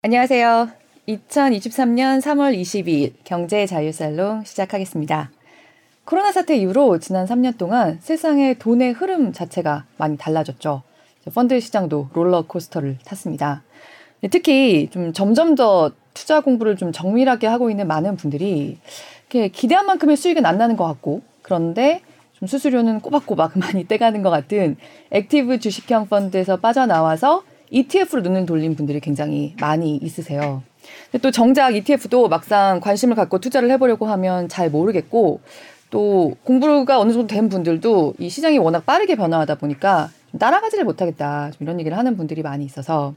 안녕하세요. 2023년 3월 22일 경제 자유살롱 시작하겠습니다. 코로나 사태 이후로 지난 3년 동안 세상의 돈의 흐름 자체가 많이 달라졌죠. 펀드 시장도 롤러코스터를 탔습니다. 특히 좀 점점 더 투자 공부를 좀 정밀하게 하고 있는 많은 분들이 기대한 만큼의 수익은 안 나는 것 같고 그런데 좀 수수료는 꼬박꼬박 많이 떼가는 것 같은 액티브 주식형 펀드에서 빠져나와서 ETF로 눈을 돌린 분들이 굉장히 많이 있으세요. 근데 또 정작 ETF도 막상 관심을 갖고 투자를 해보려고 하면 잘 모르겠고 또 공부가 어느 정도 된 분들도 이 시장이 워낙 빠르게 변화하다 보니까 좀 따라가지를 못하겠다 좀 이런 얘기를 하는 분들이 많이 있어서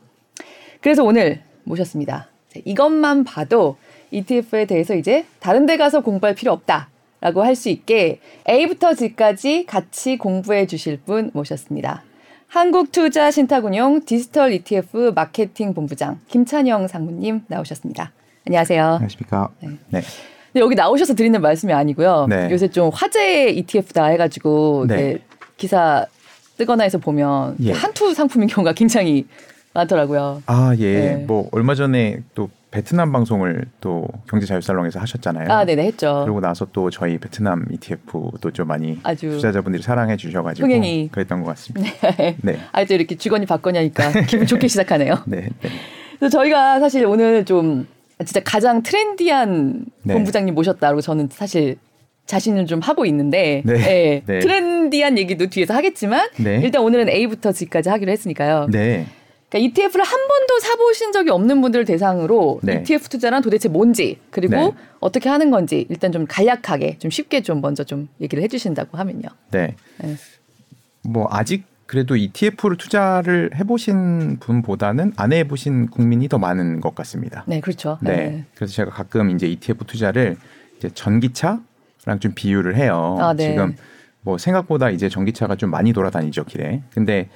그래서 오늘 모셨습니다. 이것만 봐도 ETF에 대해서 이제 다른 데 가서 공부할 필요 없다 라고 할 수 있게 A부터 G까지 같이 공부해 주실 분 모셨습니다. 한국투자신탁운용 디지털 ETF 마케팅 본부장 김찬영 상무님 나오셨습니다. 안녕하세요. 안녕하십니까. 네. 네. 여기 나오셔서 드리는 말씀이 아니고요. 네. 요새 좀 화제의 ETF다 해가지고 네. 기사 뜨거나 해서 보면 예. 한투 상품인 경우가 굉장히 많더라고요. 아 예. 네. 뭐 얼마 전에 또 베트남 방송을 또 경제자유살롱에서 하셨잖아요. 아, 네네 했죠. 그리고 나서 또 저희 베트남 ETF도 좀 많이 아주 투자자분들이 사랑해 주셔가지고 흥행이. 그랬던 것 같습니다. 네. 네. 아 또 이렇게 주거니 받거니 하니까 기분 좋게 시작하네요. 네, 네. 그래서 저희가 사실 오늘 좀 진짜 가장 trendy한 네. 본부장님 모셨다고 저는 사실 자신을 좀 하고 있는데 네. 네. 네. trendy한 얘기도 뒤에서 하겠지만 네. 일단 오늘은 A부터 Z까지 하기로 했으니까요. 네. 그러니까 ETF를 한 번도 사보신 적이 없는 분들 대상으로 네. ETF 투자란 도대체 뭔지 그리고 네. 어떻게 하는 건지 일단 좀 간략하게 좀 쉽게 좀 먼저 좀 얘기를 해주신다고 하면요. 네. 네. 뭐 아직 그래도 ETF를 투자를 해보신 분보다는 안 해보신 국민이 더 많은 것 같습니다. 네, 그렇죠. 네. 네. 그래서 제가 가끔 이제 ETF 투자를 이제 전기차랑 좀 비유를 해요. 아, 네. 지금 뭐 생각보다 이제 전기차가 좀 많이 돌아다니죠 길에. 근데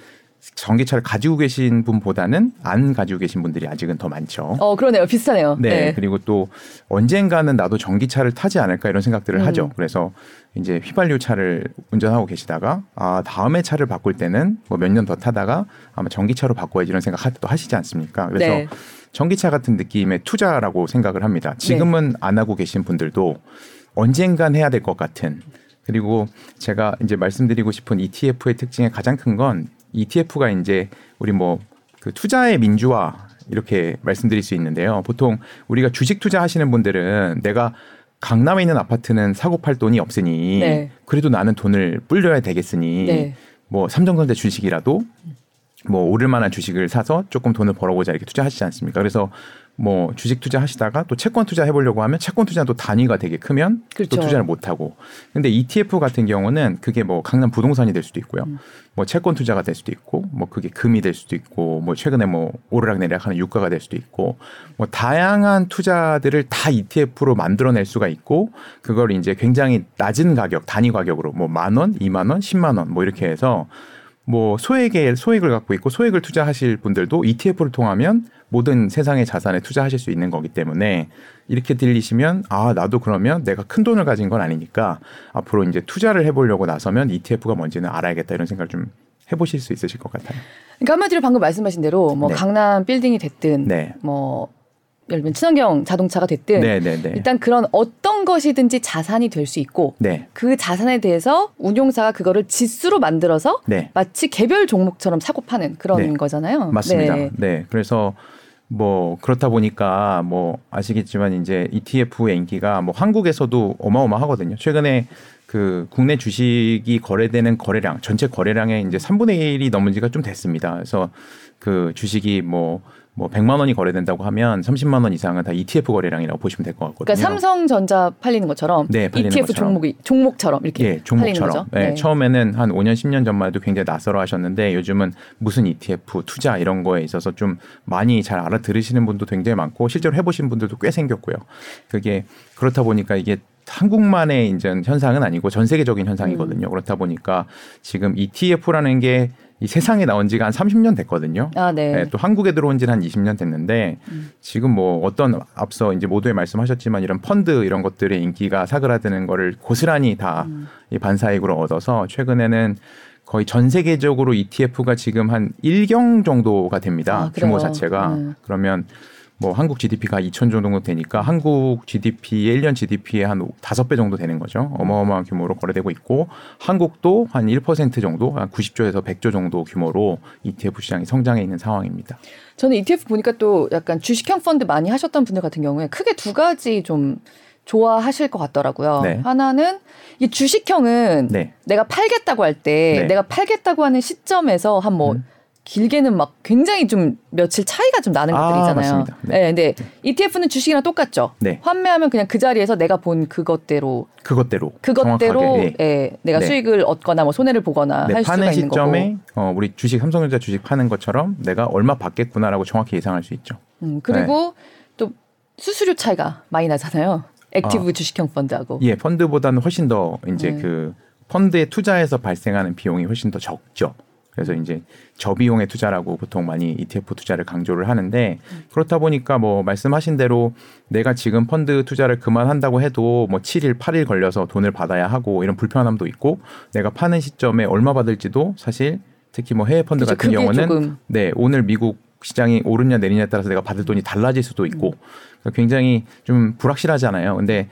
전기차를 가지고 계신 분보다는 안 가지고 계신 분들이 아직은 더 많죠. 어, 그러네요. 비슷하네요. 네. 네. 그리고 또 언젠가는 나도 전기차를 타지 않을까 이런 생각들을 음. 하죠. 그래서 이제 휘발유 차를 운전하고 계시다가 아, 다음에 차를 바꿀 때는 뭐 몇 년 더 타다가 아마 전기차로 바꿔야지 이런 생각 또 하시지 않습니까? 그래서 네. 전기차 같은 느낌의 투자라고 생각을 합니다. 지금은 네. 안 하고 계신 분들도 언젠간 해야 될 것 같은 그리고 제가 이제 말씀드리고 싶은 ETF의 특징의 가장 큰 건 ETF가 이제 우리 뭐 그 투자의 민주화 이렇게 말씀드릴 수 있는데요. 보통 우리가 주식 투자하시는 분들은 내가 강남에 있는 아파트는 사고 팔 돈이 없으니 네. 그래도 나는 돈을 불려야 되겠으니 네. 뭐 삼성전자 주식이라도 뭐 오를 만한 주식을 사서 조금 돈을 벌어보자 이렇게 투자하시지 않습니까? 그래서 뭐 주식 투자 하시다가 또 채권 투자 해보려고 하면 채권 투자도 단위가 되게 크면 그렇죠. 또 투자를 못 하고 근데 ETF 같은 경우는 그게 뭐 강남 부동산이 될 수도 있고요 음. 뭐 채권 투자가 될 수도 있고 뭐 그게 금이 될 수도 있고 뭐 최근에 뭐 오르락 내리락하는 유가가 될 수도 있고 뭐 다양한 투자들을 다 ETF로 만들어낼 수가 있고 그걸 이제 굉장히 낮은 가격 단위 가격으로 뭐 만 원, 이만 원, 십만 원 뭐 이렇게 해서 뭐 소액의 소액을 갖고 있고 소액을 투자하실 분들도 ETF를 통하면 모든 세상의 자산에 투자하실 수 있는 거기 때문에 이렇게 들리시면 아 나도 그러면 내가 큰 돈을 가진 건 아니니까 앞으로 이제 투자를 해보려고 나서면 ETF가 뭔지는 알아야겠다 이런 생각을 좀 해보실 수 있으실 것 같아요. 그러니까 한마디로 방금 말씀하신 대로 뭐 네. 강남 빌딩이 됐든 네. 뭐 예를 들면 친환경 자동차가 됐든 네네네. 네, 네. 일단 그런 어떤 것이든지 자산이 될 수 있고 네. 그 자산에 대해서 운용사가 그거를 지수로 만들어서 네. 마치 개별 종목처럼 사고 파는 그런 네. 거잖아요. 맞습니다. 네. 그래서 뭐 그렇다 보니까 뭐 아시겠지만 이제 ETF의 인기가 뭐 한국에서도 어마어마하거든요. 최근에 그 국내 주식이 거래되는 거래량 전체 거래량의 이제 3분의 1이 넘은 지가 좀 됐습니다. 그래서 그 주식이 뭐뭐 100만 원이 거래된다고 하면 30만 원 이상은 다 ETF 거래량이라고 보시면 될 것 같거든요. 그러니까 삼성전자 팔리는 것처럼 네, 팔리는 ETF 것처럼. 종목이 종목처럼 이렇게 네, 종목처럼. 네, 네. 처음에는 한 5년 10년 전만 해도 굉장히 낯설어 하셨는데 요즘은 무슨 ETF 투자 이런 거에 있어서 좀 많이 잘 알아들으시는 분도 굉장히 많고 실제로 해 보신 분들도 꽤 생겼고요. 그게 그렇다 보니까 이게 한국만의 이제 현상은 아니고 전 세계적인 현상이거든요. 음. 그렇다 보니까 지금 ETF라는 게 이 세상에 나온 지가 한 30년 됐거든요. 아, 네. 네, 또 한국에 들어온 지는 한 20년 됐는데 음. 지금 뭐 어떤 앞서 이제 모두에 말씀하셨지만 이런 펀드 이런 것들의 인기가 사그라드는 거를 고스란히 다이 음. 반사익으로 얻어서 최근에는 거의 전 세계적으로 ETF가 지금 한 1경 정도가 됩니다. 아, 규모 자체가. 음. 그러면 뭐 한국 GDP가 2천 정도 되니까 한국 GDP의 1년 GDP의 한 다섯 배 정도 되는 거죠. 어마어마한 규모로 거래되고 있고 한국도 한 1% 정도, 한 90조에서 100조 정도 규모로 ETF 시장이 성장해 있는 상황입니다. 저는 ETF 보니까 또 약간 주식형 펀드 많이 하셨던 분들 같은 경우에 크게 두 가지 좀 좋아하실 것 같더라고요. 네. 하나는 이 주식형은 네. 내가 팔겠다고 할때 네. 내가 팔겠다고 하는 시점에서 한뭐 음. 길게는 막 굉장히 좀 며칠 차이가 좀 나는 아, 것들이 있잖아요. 맞습니다. 네. 네. 근데 ETF는 주식이랑 똑같죠. 네. 환매하면 그냥 그 자리에서 내가 본 그것대로 그것대로 그것대로 정확하게, 예. 예, 내가 네. 수익을 얻거나 뭐 손해를 보거나 네, 할 수가 파는 있는 시점에 거고. 어, 우리 주식 삼성전자 주식 파는 것처럼 내가 얼마 받겠구나라고 정확히 예상할 수 있죠. 음, 그리고 네. 또 수수료 차이가 많이 나잖아요. active 주식형 펀드하고. 예, 펀드보다는 훨씬 더 이제 네. 그 펀드에 투자해서 발생하는 비용이 훨씬 더 적죠. 그래서 이제 저비용의 투자라고 보통 많이 ETF 투자를 강조를 하는데 그렇다 보니까 뭐 말씀하신 대로 내가 지금 펀드 투자를 그만한다고 해도 뭐 7일, 8일 걸려서 돈을 받아야 하고 이런 불편함도 있고 내가 파는 시점에 얼마 받을지도 사실 특히 뭐 해외 펀드 같은 경우는. 네, 오늘 미국 시장이 오르냐 내리냐에 따라서 내가 받을 돈이 달라질 수도 있고 그러니까 굉장히 좀 불확실하잖아요. 근데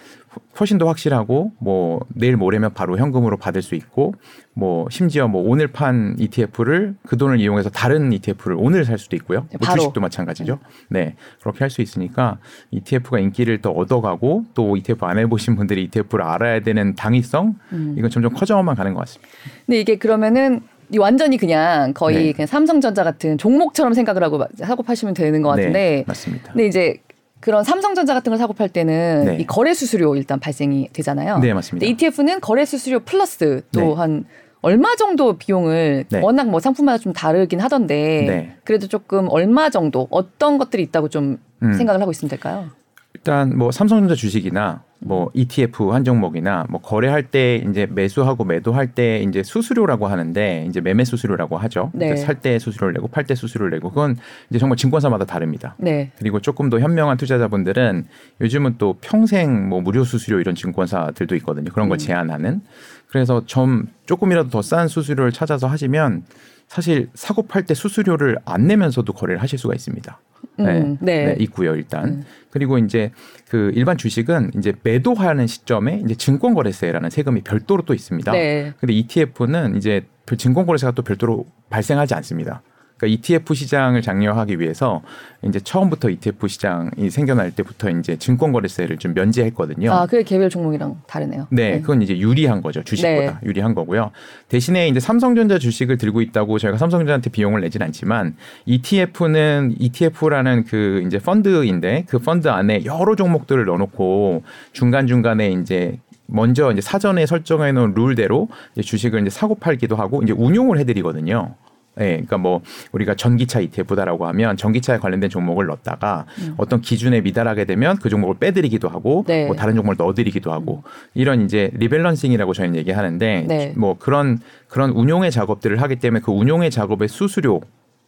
훨씬 더 확실하고 뭐 내일 모레면 바로 현금으로 받을 수 있고 뭐 심지어 뭐 오늘 판 ETF를 그 돈을 이용해서 다른 ETF를 오늘 살 수도 있고요. 뭐. 주식도 마찬가지죠. 네. 그렇게 할 수 있으니까 ETF가 인기를 더 얻어가고 또 ETF 안 해보신 분들이 ETF를 알아야 되는 당위성 음. 이건 점점 커져만 가는 것 같습니다. 근데 이게 그러면은 이 완전히 그냥 거의 네. 그냥 삼성전자 같은 종목처럼 생각을 하고 사고 파시면 되는 것 같은데. 네, 맞습니다. 근데 이제 그런 삼성전자 같은 걸 사고 팔 때는 네. 이 거래 수수료 일단 발생이 되잖아요. 네, 맞습니다. ETF는 거래 수수료 플러스 또 네. 한 얼마 정도 비용을 네. 워낙 뭐 상품마다 좀 다르긴 하던데 네. 그래도 조금 얼마 정도 어떤 것들이 있다고 좀 음. 생각을 하고 있으면 될까요? 일단 뭐 삼성전자 주식이나 뭐 ETF 한 종목이나 뭐 거래할 때 이제 매수하고 매도할 때 이제 수수료라고 하는데 이제 매매 수수료라고 하죠. 네. 살때 수수료를 내고 팔 때 수수료를 내고 그건 이제 정말 증권사마다 다릅니다. 네. 그리고 조금 더 현명한 투자자분들은 요즘은 또 평생 뭐 무료 수수료 이런 증권사들도 있거든요. 그런 걸 음. 제한하는. 그래서 좀 조금이라도 더 싼 수수료를 찾아서 하시면 사실 사고 팔 때 수수료를 안 내면서도 거래를 하실 수가 있습니다. 음, 네. 네, 있고요 일단. 음. 그리고 이제 그 일반 주식은 이제 매도하는 시점에 이제 증권거래세라는 세금이 별도로 또 있습니다. 네. 근데 ETF는 이제 그 증권거래세가 또 별도로 발생하지 않습니다. 그러니까 ETF 시장을 장려하기 위해서 이제 처음부터 ETF 시장이 생겨날 때부터 이제 증권거래세를 좀 면제했거든요. 아, 그게 개별 종목이랑 다르네요. 네, 그건 이제 유리한 거죠. 주식보다 네. 유리한 거고요. 대신에 이제 삼성전자 주식을 들고 있다고 저희가 삼성전자한테 비용을 내진 않지만 ETF는 ETF라는 그 이제 펀드인데 그 펀드 안에 여러 종목들을 넣어놓고 중간 중간에 이제 먼저 이제 사전에 설정해 놓은 룰대로 이제 주식을 이제 사고 팔기도 하고 이제 운용을 해드리거든요. 예, 그러니까 뭐 우리가 전기차 ETF다라고 하면 전기차에 관련된 종목을 넣었다가 어떤 기준에 미달하게 되면 그 종목을 빼드리기도 하고 네. 뭐 다른 종목을 넣어드리기도 하고 이런 이제 rebalancing이라고 저희는 얘기하는데 네. 뭐 그런 그런 운용의 작업들을 하기 때문에 그 운용의 작업의 수수료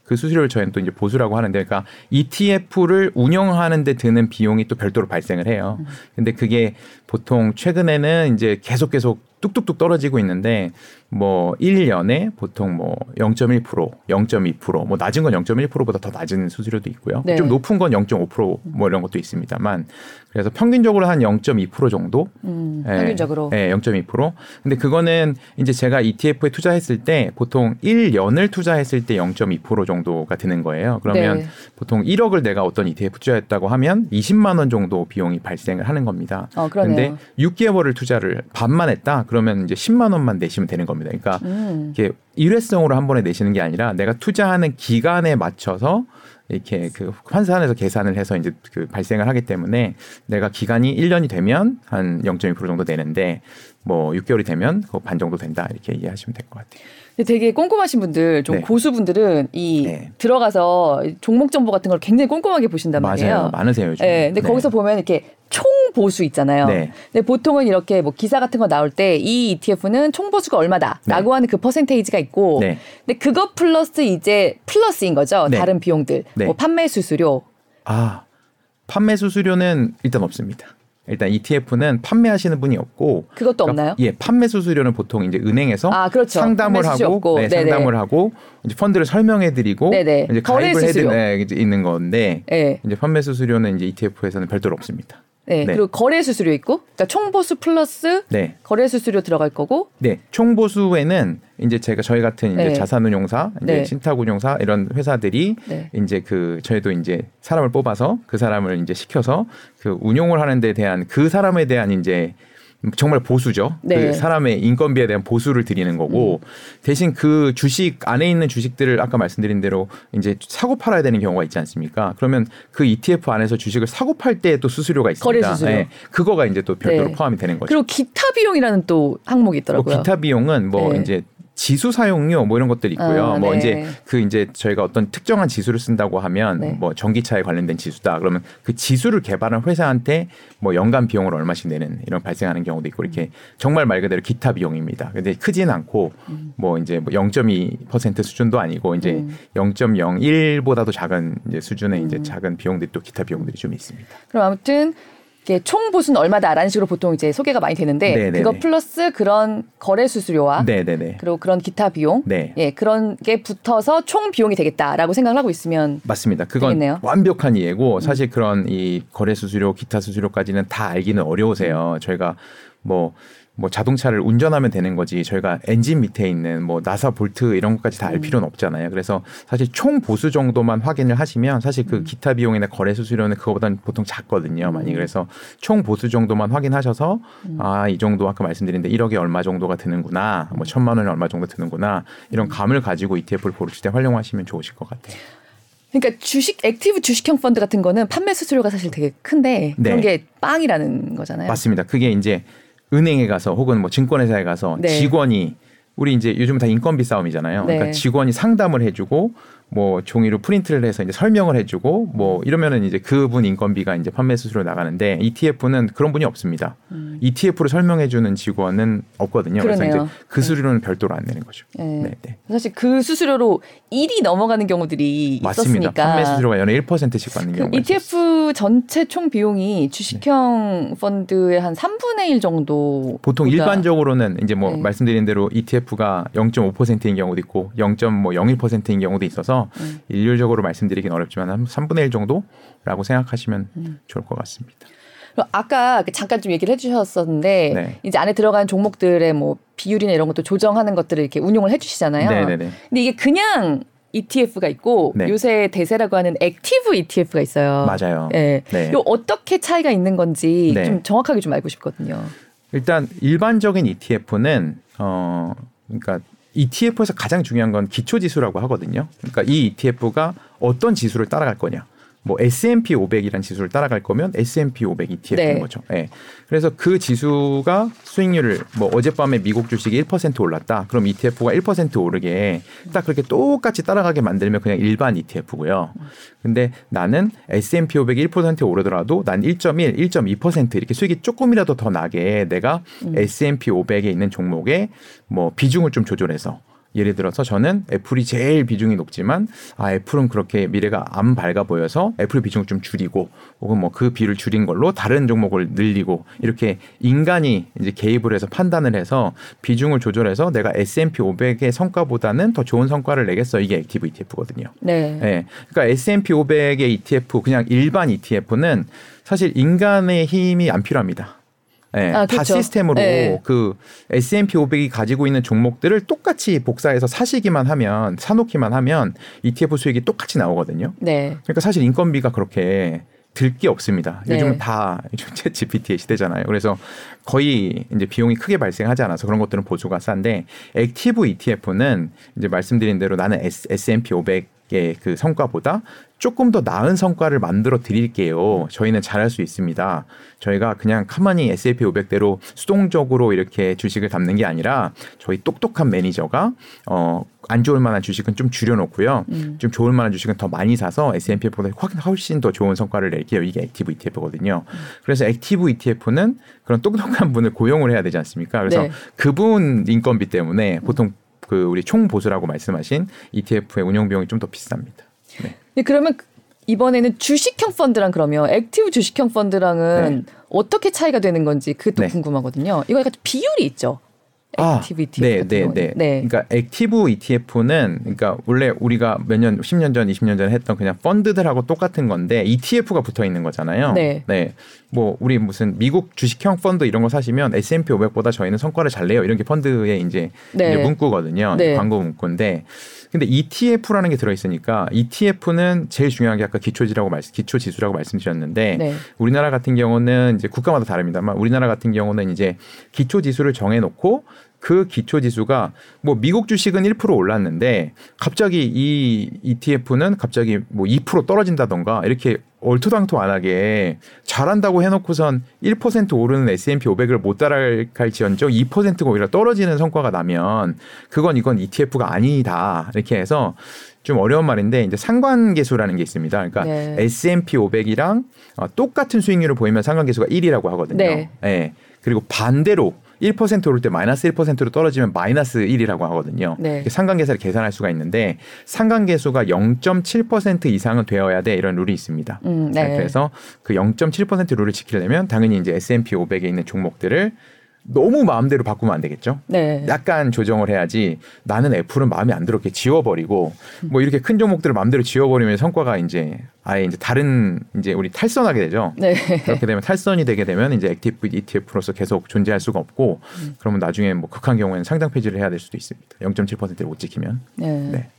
그 수수료를 저희는 또 이제 보수라고 하는데 그러니까 ETF를 운영하는 데 드는 비용이 또 별도로 발생을 해요. 근데 그게 보통 최근에는 이제 계속 계속 뚝뚝뚝 떨어지고 있는데 뭐 1년에 보통 뭐 0.1%, 0.2%, 뭐 낮은 건 0.1%보다 더 낮은 수수료도 있고요. 네. 좀 높은 건 0.5%뭐 이런 것도 있습니다만 그래서 평균적으로 한 0.2% 정도 음, 예, 평균적으로. 예, 0.2%. 근데 그거는 이제 제가 ETF에 투자했을 때 보통 1년을 투자했을 때 0.2% 정도가 드는 거예요. 그러면 네. 보통 1억을 내가 어떤 ETF 투자했다고 하면 20만 원 정도 비용이 발생을 하는 겁니다. 어. 근데 6개월을 투자를 반만 했다. 그러면 이제 10만 원만 내시면 되는 겁니다. 그러니까 음. 이게 일회성으로 한 번에 내시는 게 아니라 내가 투자하는 기간에 맞춰서 이렇게 그 환산해서 계산을 해서 이제 그 발생을 하기 때문에 내가 기간이 1년이 되면 한 0.2% 정도 내는데 뭐 6개월이 되면 그 반 정도 된다 이렇게 이해하시면 될 것 같아요. 근데 되게 꼼꼼하신 분들, 좀 네. 고수분들은 이 네. 들어가서 종목 정보 같은 걸 굉장히 꼼꼼하게 보신단 말이에요. 맞아요. 많으세요 요즘. 네, 근데 거기서 보면 이렇게 총 보수 있잖아요. 네. 근데 보통은 이렇게 뭐 기사 같은 거 나올 때 이 ETF는 총 보수가 얼마다라고 하는 그 퍼센테이지가 있고, 네. 근데 그것 플러스 이제 플러스인 거죠. 네. 다른 비용들, 네. 뭐 판매 수수료. 아 판매 수수료는 일단 없습니다. 일단 ETF는 판매하시는 분이 없고 그것도 그러니까 없나요? 예, 판매 수수료는 보통 이제 은행에서 아, 그렇죠. 상담을 하고. 네. 상담을 하고 이제 펀드를 설명해 드리고. 이제 가입을 해. 드리는 있는 건데 네. 이제 판매 수수료는 이제 ETF에서는 별도로 없습니다. 네. 네. 그리고 거래 수수료 있고, 그러니까 총보수 플러스 네. 거래 수수료 들어갈 거고, 네, 총보수에는 이제 제가 저희 같은 이제 네. 자산운용사, 이제 네. 신탁운용사 이런 회사들이 네. 이제 그 저희도 이제 사람을 뽑아서 그 사람을 이제 시켜서 그 운용을 하는 데 대한 그 사람에 대한 이제 정말 보수죠. 네. 음. 그 사람의 인건비에 대한 보수를 드리는 거고 대신 그 주식 안에 있는 주식들을 아까 말씀드린 대로 이제 사고 팔아야 되는 경우가 있지 않습니까? 그러면 그 ETF 안에서 주식을 사고 팔 때 또 수수료가 있습니다. 거래 수수료. 그거가 이제 또 별도로 네. 포함이 되는 거죠. 그리고 기타 비용이라는 또 항목이 뭐 있더라고요. 기타 비용은 뭐 네. 이제 지수 사용료 뭐 이런 것들이 있고요. 아, 뭐 네. 이제 그 이제 저희가 어떤 특정한 지수를 쓴다고 하면 네. 뭐 전기차에 관련된 지수다. 그러면 그 지수를 개발한 회사한테 뭐 연간 비용을 얼마씩 내는 이런 발생하는 경우도 있고 이렇게 정말 말 그대로 기타 비용입니다. 근데 크진 않고 뭐 이제 뭐 0.2% 수준도 아니고 이제 음. 0.01보다도 작은 이제 수준의 이제 작은 비용들이 또 기타 비용들이 좀 있습니다. 그럼 아무튼 총 보수는 얼마다라는 식으로 보통 이제 소개가 많이 되는데 네네네. 그거 플러스 그런 거래 수수료와 네, 네, 네. 그리고 그런 기타 비용, 네. 예 그런 게 붙어서 총 비용이 되겠다라고 생각을 하고 있으면 맞습니다. 그건 되겠네요. 완벽한 이해고 사실 그런 이 거래 수수료, 기타 수수료까지는 다 알기는 음. 어려우세요. 저희가 뭐 뭐 자동차를 운전하면 되는 거지 저희가 엔진 밑에 있는 뭐 나사 볼트 이런 것까지 음. 다 알 필요는 없잖아요. 그래서 사실 총 보수 정도만 확인을 하시면 사실 음. 그 기타 비용이나 거래 수수료는 그거보다는 보통 작거든요. 많이 그래서 총 보수 정도만 확인하셔서 음. 아 이 정도 아까 말씀드린 데 1억에 얼마 정도가 드는구나, 뭐 천만 원에 얼마 정도 드는구나 이런 감을 가지고 ETF를 고르실 때 활용하시면 좋으실 것 같아요. 그러니까 주식 active 주식형 펀드 같은 거는 판매 수수료가 사실 되게 큰데 그런 네. 게 빵이라는 거잖아요. 맞습니다. 그게 이제 은행에 가서 혹은 뭐 증권회사에 가서 네. 직원이 우리 이제 요즘 다 인건비 싸움이잖아요. 네. 그러니까 직원이 상담을 해주고 뭐 종이로 프린트를 해서 이제 설명을 해주고 뭐 이러면은 이제 그분 인건비가 이제 판매 수수료 나가는데 ETF는 그런 분이 없습니다. ETF로 설명해주는 직원은 없거든요. 그래서 음. 그러네요. 이제 그 수수료는 별도로 안 내는 거죠. 네. 네, 네. 사실 그 수수료로 1이 넘어가는 경우들이 맞습니다. 있었으니까. 판매 수수료가 연에 1%씩 받는 그 경우가 있어요. ETF 전체 총 비용이 주식형 펀드의 한 3분의 1 정도. 보통 일반적으로는 이제 뭐 네. 말씀드린 대로 ETF가 0.5%인 경우도 있고 0.01%인 경우도 있어서 음. 일률적으로 말씀드리긴 어렵지만 한 3분의 1 정도라고 생각하시면 음. 좋을 것 같습니다. 아까 그 잠깐 좀 얘기를 해주셨었는데 네. 이제 안에 들어간 종목들의 뭐 비율이나 이런 것도 조정하는 것들을 이렇게 운용을 해주시잖아요. 네네네. 근데 이게 그냥 ETF가 있고 네. 요새 대세라고 하는 active ETF가 있어요. 맞아요. 예. 네. 요 어떻게 차이가 있는 건지 네. 좀 정확하게 좀 알고 싶거든요. 일단 일반적인 ETF는 어 그러니까 ETF에서 가장 중요한 건 기초 지수라고 하거든요. 그러니까 이 ETF가 어떤 지수를 따라갈 거냐. 뭐 S&P 500이라는 지수를 따라갈 거면 S&P 500 ETF인 네. 거죠. 예. 그래서 그 지수가 수익률을 뭐 어젯밤에 미국 주식이 1% 올랐다. 그럼 ETF가 1% 오르게 딱 그렇게 똑같이 따라가게 만들면 그냥 일반 ETF고요. 근데 나는 S&P 500이 1% 오르더라도 난 1.1, 1.2% 이렇게 수익이 조금이라도 더 나게 내가 S&P 500에 있는 종목에 뭐 비중을 좀 조절해서 예를 들어서 저는 애플이 제일 비중이 높지만 아 애플은 그렇게 미래가 안 밝아 보여서 애플 비중을 좀 줄이고 혹은 뭐 그 비율을 줄인 걸로 다른 종목을 늘리고 이렇게 인간이 이제 개입을 해서 판단을 해서 비중을 조절해서 내가 S&P 500의 성과보다는 더 좋은 성과를 내겠어 이게 active ETF거든요. 네. 예. 그러니까 S&P 500의 ETF 그냥 일반 ETF는 사실 인간의 힘이 안 필요합니다. 예, 아, 다 그렇죠. 시스템으로 네. 그 S&P 500이 가지고 있는 종목들을 똑같이 복사해서 사시기만 하면 사놓기만 하면 ETF 수익이 똑같이 나오거든요. 네. 그러니까 사실 인건비가 그렇게 들 게 없습니다. 네. 요즘은 다 ChatGPT의 시대잖아요. 그래서 거의 이제 비용이 크게 발생하지 않아서 그런 것들은 보수가 싼데 active ETF는 이제 말씀드린 대로 나는 S, S&P 500의 그 성과보다 조금 더 나은 성과를 만들어 드릴게요. 저희는 잘할 수 있습니다. 저희가 그냥 가만히 S&P 500대로 수동적으로 이렇게 주식을 담는 게 아니라 저희 똑똑한 매니저가 어, 안 좋을 만한 주식은 좀 줄여놓고요. 음. 좀 좋을 만한 주식은 더 많이 사서 S&P보다 훨씬 더 좋은 성과를 낼게요. 이게 active ETF거든요. 그래서 active ETF는 그런 똑똑한 분을 고용을 해야 되지 않습니까? 그래서 네. 그분 인건비 때문에 보통 그 우리 총 보수라고 말씀하신 ETF의 운영 비용이 좀 더 비쌉니다. 네. 근데 그러면 이번에는 주식형 펀드랑 그러면 active 주식형 펀드랑은 네. 어떻게 차이가 되는 건지 그것도 네. 궁금하거든요. 이거 약간 비율이 있죠. active ETF 네, 같은 네, 경우는. 네, 네. 그러니까 active ETF는 그러니까 원래 우리가 몇 년, 10년 전, 20년 전에 했던 그냥 펀드들하고 똑같은 건데 ETF가 붙어 있는 거잖아요. 네. 뭐 우리 무슨 미국 주식형 펀드 이런 거 사시면 S&P 500보다 저희는 성과를 잘 내요. 이런 게 펀드의 이제, 네. 이제 문구거든요. 네. 광고 문구인데 근데 ETF라는 게 들어 있으니까 ETF는 제일 중요한 게 아까 기초지라고 말씀 기초 지수라고 말씀드렸는데 네. 우리나라 같은 경우는 이제 국가마다 다릅니다만 우리나라 같은 경우는 이제 기초 지수를 정해 놓고 그 기초 지수가 뭐 미국 주식은 1% 올랐는데 갑자기 이 ETF는 갑자기 뭐 2% 떨어진다던가 이렇게 얼토당토 안 하게 잘한다고 해놓고선 1% 오르는 S&P 500을 못 따라갈 지언정 2%가 오히려 떨어지는 성과가 나면 그건 이건 ETF가 아니다 이렇게 해서 좀 어려운 말인데 이제 상관계수라는 게 있습니다. 그러니까 네. S&P 500이랑 어, 똑같은 수익률을 보이면 상관계수가 1이라고 하거든요. 네. 예. 그리고 반대로 1% 오를 때 마이너스 1%로 떨어지면 마이너스 1이라고 하거든요. 네. 상관계수를 계산할 수가 있는데 상관계수가 0.7% 이상은 되어야 돼 이런 룰이 있습니다. 음, 네. 그래서 그 0.7% 룰을 지키려면 당연히 이제 S&P 500에 있는 종목들을 너무 마음대로 바꾸면 안 되겠죠. 네. 약간 조정을 해야지 나는 애플은 마음에 안 들어 이렇게 지워버리고 뭐 이렇게 큰 종목들을 마음대로 지워버리면 성과가 이제 아예 이제 다른 이제 우리 탈선하게 되죠. 네. 그렇게 되면 탈선이 되게 되면 이제 active ETF로서 계속 존재할 수가 없고 그러면 나중에 뭐 극한 경우에는 상장 폐지를 해야 될 수도 있습니다. 0.7%를 못 지키면. 네. 네.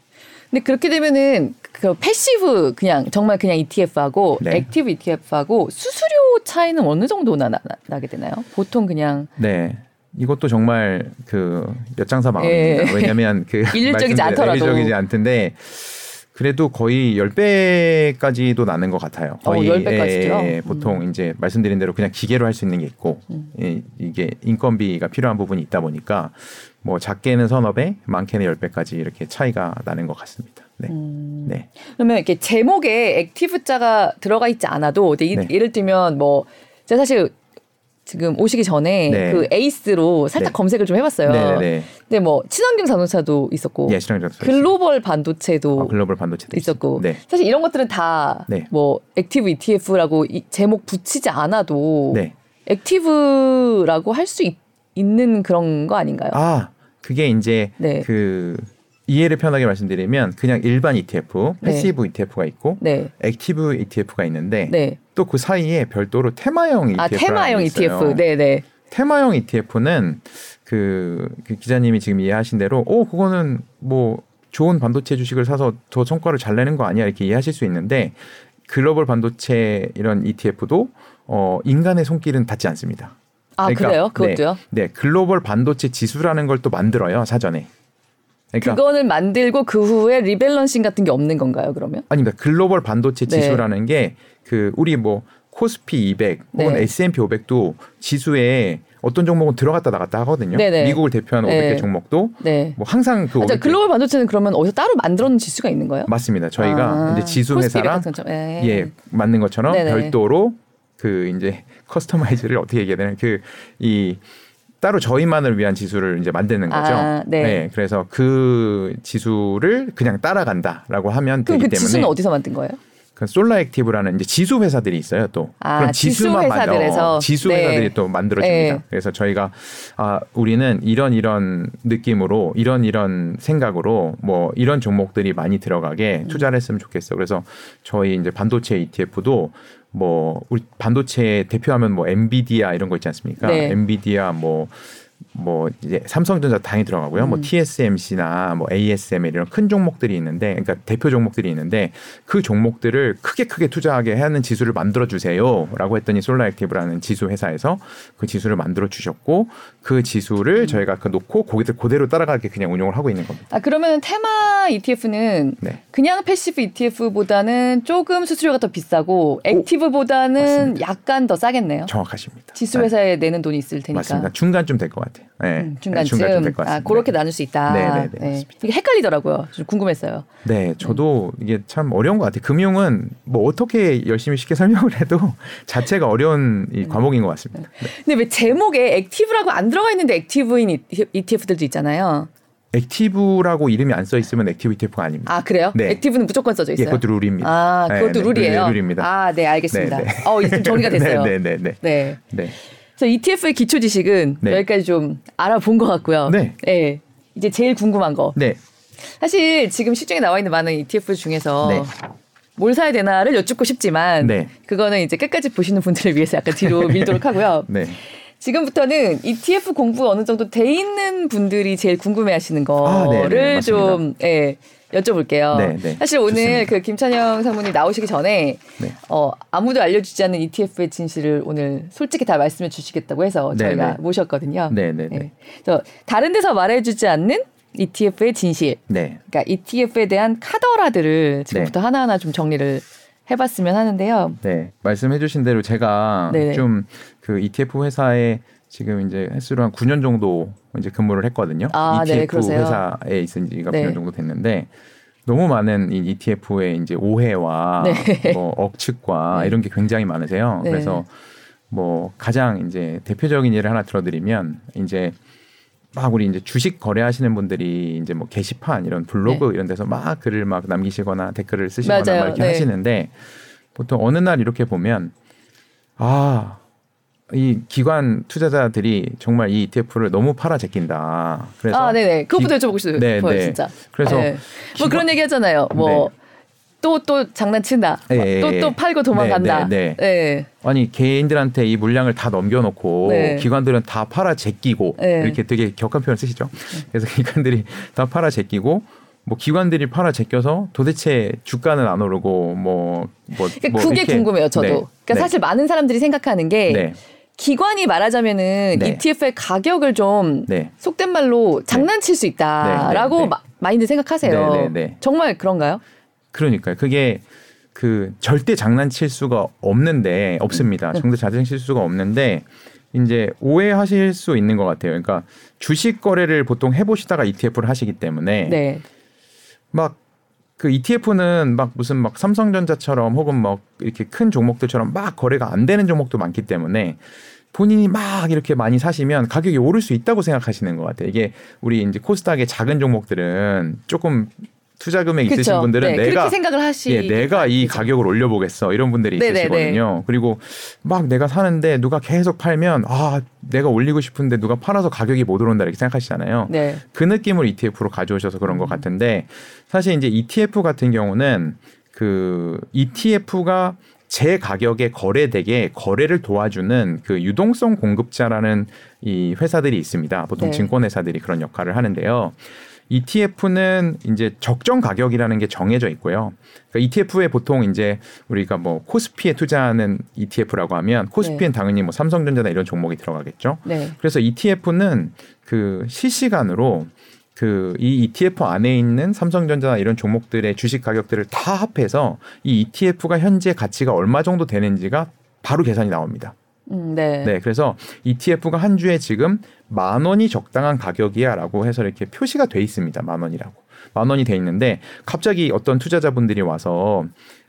근데 그렇게 되면은 그 passive 그냥 정말 그냥 ETF하고 네. active ETF하고 수수료 차이는 어느 정도 나, 나, 나게 되나요? 보통 그냥 네. 이것도 정말 그 엿장사 마음입니다. 예. 왜냐하면 그 일률적이지 않더라도. 일률적이지 않던데 그래도 거의 10배까지도 나는 것 같아요. 어, 거의 10배까지죠? 음. 예, 보통 이제 말씀드린 대로 그냥 기계로 할 수 있는 게 있고 예, 이게 인건비가 필요한 부분이 있다 보니까 뭐 작게는 서너 배, 많게는 10배까지 이렇게 차이가 나는 것 같습니다. 네. 음. 네. 그러면 이렇게 제목에 액티브자가 들어가 있지 않아도 네. 예를 들면 뭐 제가 사실 지금 오시기 전에 네. 그 ACE로 살짝 네. 검색을 좀 해봤어요. 네, 네. 근데 뭐 친환경 자동차도 있었고 예, 실황 작성. 글로벌 반도체도 아, 글로벌 반도체도 있었고 네. 사실 이런 것들은 다 네. 뭐 active ETF라고 이 제목 붙이지 않아도 네. active라고 할 수 있는 그런 거 아닌가요? 아, 그게 이제 네. 그 이해를 편하게 말씀드리면 그냥 일반 ETF, 네. passive ETF가 있고 네. active ETF가 있는데 네. 또 그 사이에 별도로 테마형 ETF 아 테마형 ETF. 네, 네. 테마형 ETF는 그, 그 기자님이 지금 이해하신 대로 어 그거는 뭐 좋은 반도체 주식을 사서 더 성과를 잘 내는 거 아니야 이렇게 이해하실 수 있는데 글로벌 반도체 이런 ETF도 어 인간의 손길은 닿지 않습니다. 아 그래요? 그것도요? 네, 네, 글로벌 반도체 지수라는 걸 또 만들어요 사전에. 그러니까 그거를 만들고 그 후에 리밸런싱 같은 게 없는 건가요? 그러면? 아닙니다. 글로벌 반도체 네. 지수라는 게그 우리 뭐 코스피 200 혹은 네. S&P 500도 지수에 어떤 종목은 들어갔다 나갔다 하거든요. 네네. 미국을 대표하는 네. 500개 종목도 네. 뭐 항상 그 아, 자, 500개 글로벌 반도체는 그러면 어디서 따로 만들어놓은 지수가 있는 거예요? 맞습니다. 저희가 아, 이제 지수 회사랑. 예. 예 맞는 것처럼 네네. 별도로 그 이제 커스터마이즈를 어떻게 얘기해야 되나 그이 따로 저희만을 위한 지수를 이제 만드는 거죠. 아, 네. 그래서 그 지수를 그냥 따라간다라고 하면 되기 그 때문에 지수는 어디서 만든 거예요? 그 솔라 액티브라는 이제 지수 회사들이 있어요 또 아, 그럼 지수 지수만 회사들에서? 만들어 지수 네. 회사들이 또 만들어집니다. 네. 그래서 저희가 아 우리는 이런 이런 느낌으로 이런 이런 생각으로 뭐 이런 종목들이 많이 들어가게 음. 투자를 했으면 좋겠어. 그래서 저희 이제 반도체 ETF도 뭐 우리 반도체 대표하면 뭐 엔비디아 이런 거 있지 않습니까? 네. 엔비디아 뭐 뭐 이제 삼성전자 당연히 들어가고요. 음. 뭐 TSMC나 뭐 ASML 이런 큰 종목들이 있는데, 그러니까 대표 종목들이 있는데 그 종목들을 크게 크게 투자하게 하는 지수를 만들어 주세요라고 했더니 Solactive라는 지수 회사에서 그 지수를 만들어 주셨고 그 지수를 음. 저희가 그 놓고 거기들 그대로 따라가게 그냥 운용을 하고 있는 겁니다. 아 그러면 테마 ETF는 네. 그냥 패시브 ETF보다는 조금 수수료가 더 비싸고 액티브보다는. 약간 더 싸겠네요. 정확하십니다. 지수 네. 회사에 내는 돈이 있을 테니까. 맞습니다. 중간쯤 될 것 같아요. 네. 음, 네, 중간쯤. 중간쯤 될 것 같습니다. 아, 그렇게 나눌 수 있다. 네, 네, 네, 맞습니다. 이게 헷갈리더라고요. 좀 궁금했어요. 네, 저도 이게 참 어려운 것 같아요. 금융은 뭐 어떻게 열심히 쉽게 설명을 해도 자체가 어려운 이 과목인 것 같습니다. 네. 근데 왜 제목에 액티브라고 안 들어가 있는데 액티브인 ETF들도 있잖아요. 액티브라고 이름이 안 써 있으면 액티브 ETF가 아닙니다. 아 그래요? 네. 액티브는 무조건 써져 예, 있어요. 그것도 룰입니다. 아 네, 그것도 네, 룰이에요. 룰, 룰입니다. 아네 알겠습니다. 네, 네. 어 이제 좀 정리가 됐어요. 네, 네, 네, 네. 네. 네. 그래서 ETF의 기초 지식은 네. 여기까지 좀 알아본 것 같고요. 네. 예. 이제 제일 궁금한 거. 네. 사실 지금 시중에 나와 있는 많은 ETF 중에서 네. 뭘 사야 되나를 여쭙고 싶지만 네. 그거는 이제 끝까지 보시는 분들을 위해서 약간 뒤로 밀도록 하고요. 네. 지금부터는 ETF 공부 어느 정도 돼 있는 분들이 제일 궁금해하시는 아, 네, 네, 거를 맞습니다. 좀 예, 여쭤볼게요. 네, 네. 사실 오늘 좋습니다. 그 김찬영 상무님 나오시기 전에 네. 어, 아무도 알려주지 않는 ETF의 진실을 오늘 솔직히 다 말씀해 주시겠다고 해서 네, 저희가 네. 모셨거든요. 네, 네, 네. 예. 그래서 다른 데서 말해주지 않는 ETF의 진실, 네. 그러니까 ETF에 대한 카더라들을 지금부터 하나하나 좀 정리를 해봤으면 하는데요. 네. 말씀해 주신 대로 제가. 좀 그 ETF 회사에 지금 이제 횟수로 한 9년 정도 이제 근무를 했거든요. 아, 네, ETF 그러세요. 회사에 있은 지가 네. 9년 정도 됐는데 너무 많은 이 ETF의 이제 오해와 네. 뭐 억측과 네. 이런 게 굉장히 많으세요. 네. 그래서 뭐 가장 이제 대표적인 예를 하나 들어드리면 이제 막 우리 이제 주식 거래하시는 분들이 이제 뭐 게시판 이런 블로그 이런 데서 막 글을 막 남기시거나 댓글을 쓰시거나 네. 맞아요. 막 이렇게 네. 하시는데 보통 어느 날 이렇게 보면 아, 이 기관 투자자들이 정말 이 ETF를 너무 팔아 제낀다. 그래서 아, 네네. 그것부터 기- 여쭤보고 싶어요, 네, 네. 진짜. 그래서 네. 뭐 기관- 그런 얘기 하잖아요. 뭐. 또또 장난친다. 예, 또또 예. 팔고 도망간다. 네, 네, 네. 아니 개인들한테 이 물량을 다 넘겨놓고 네. 기관들은 다 팔아 제끼고 네. 이렇게 되게 격한 표현 쓰시죠. 그래서 기관들이 다 팔아 제끼고 뭐 기관들이 팔아 제껴서 도대체 주가는 안 오르고 뭐뭐 그러니까 뭐 그게 궁금해요, 저도. 네. 그러니까 네. 사실 많은 사람들이 생각하는 게 네. 기관이 말하자면은 네. ETF의 가격을 좀 네. 속된 말로 장난칠 수 있다라고 네, 네, 네. 마- 많이들 생각하세요. 네, 네, 네. 정말 그런가요? 그러니까요. 그게 그 절대 장난칠 수가 없는데 없습니다. 네. 절대 장난칠 수가 없는데 이제 오해하실 수 있는 것 같아요. 그러니까 주식 거래를 보통 해보시다가 ETF를 하시기 때문에 네. 막 그 ETF는 막 무슨 막 삼성전자처럼 혹은 막 이렇게 큰 종목들처럼 막 거래가 안 되는 종목도 많기 때문에 본인이 막 이렇게 많이 사시면 가격이 오를 수 있다고 생각하시는 것 같아요. 이게 우리 이제 코스닥의 작은 종목들은 조금 투자 금액 있으신 그렇죠. 분들은 네, 내가 그렇게 생각을 하시. 예, 내가 이 가격을 올려보겠어 이런 분들이 네네네. 있으시거든요. 그리고 막 내가 사는데 누가 계속 팔면 아 내가 올리고 싶은데 누가 팔아서 가격이 못 오른다 이렇게 생각하시잖아요. 네. 그 느낌을 ETF로 가져오셔서 그런 것 같은데 사실 이제 ETF 같은 경우는 그 ETF가 제 가격에 거래되게 거래를 도와주는 그 유동성 공급자라는 이 회사들이 있습니다. 보통 네. 증권회사들이 그런 역할을 하는데요. ETF는 이제 적정 가격이라는 게 정해져 있고요. 그러니까 ETF에 보통 이제 우리가 뭐 코스피에 투자하는 ETF라고 하면 코스피엔 당연히 뭐 삼성전자나 이런 종목이 들어가겠죠. 네. 그래서 ETF는 그 실시간으로 그 이 ETF 안에 있는 삼성전자나 이런 종목들의 주식 가격들을 다 합해서 이 ETF가 현재 가치가 얼마 정도 되는지가 바로 계산이 나옵니다. 음, 네. 네, 그래서 ETF가 한 주에 지금 만 원이 적당한 가격이야라고 해서 이렇게 표시가 돼 있습니다. 만 원이라고. 만 원이 돼 있는데 갑자기 어떤 투자자분들이 와서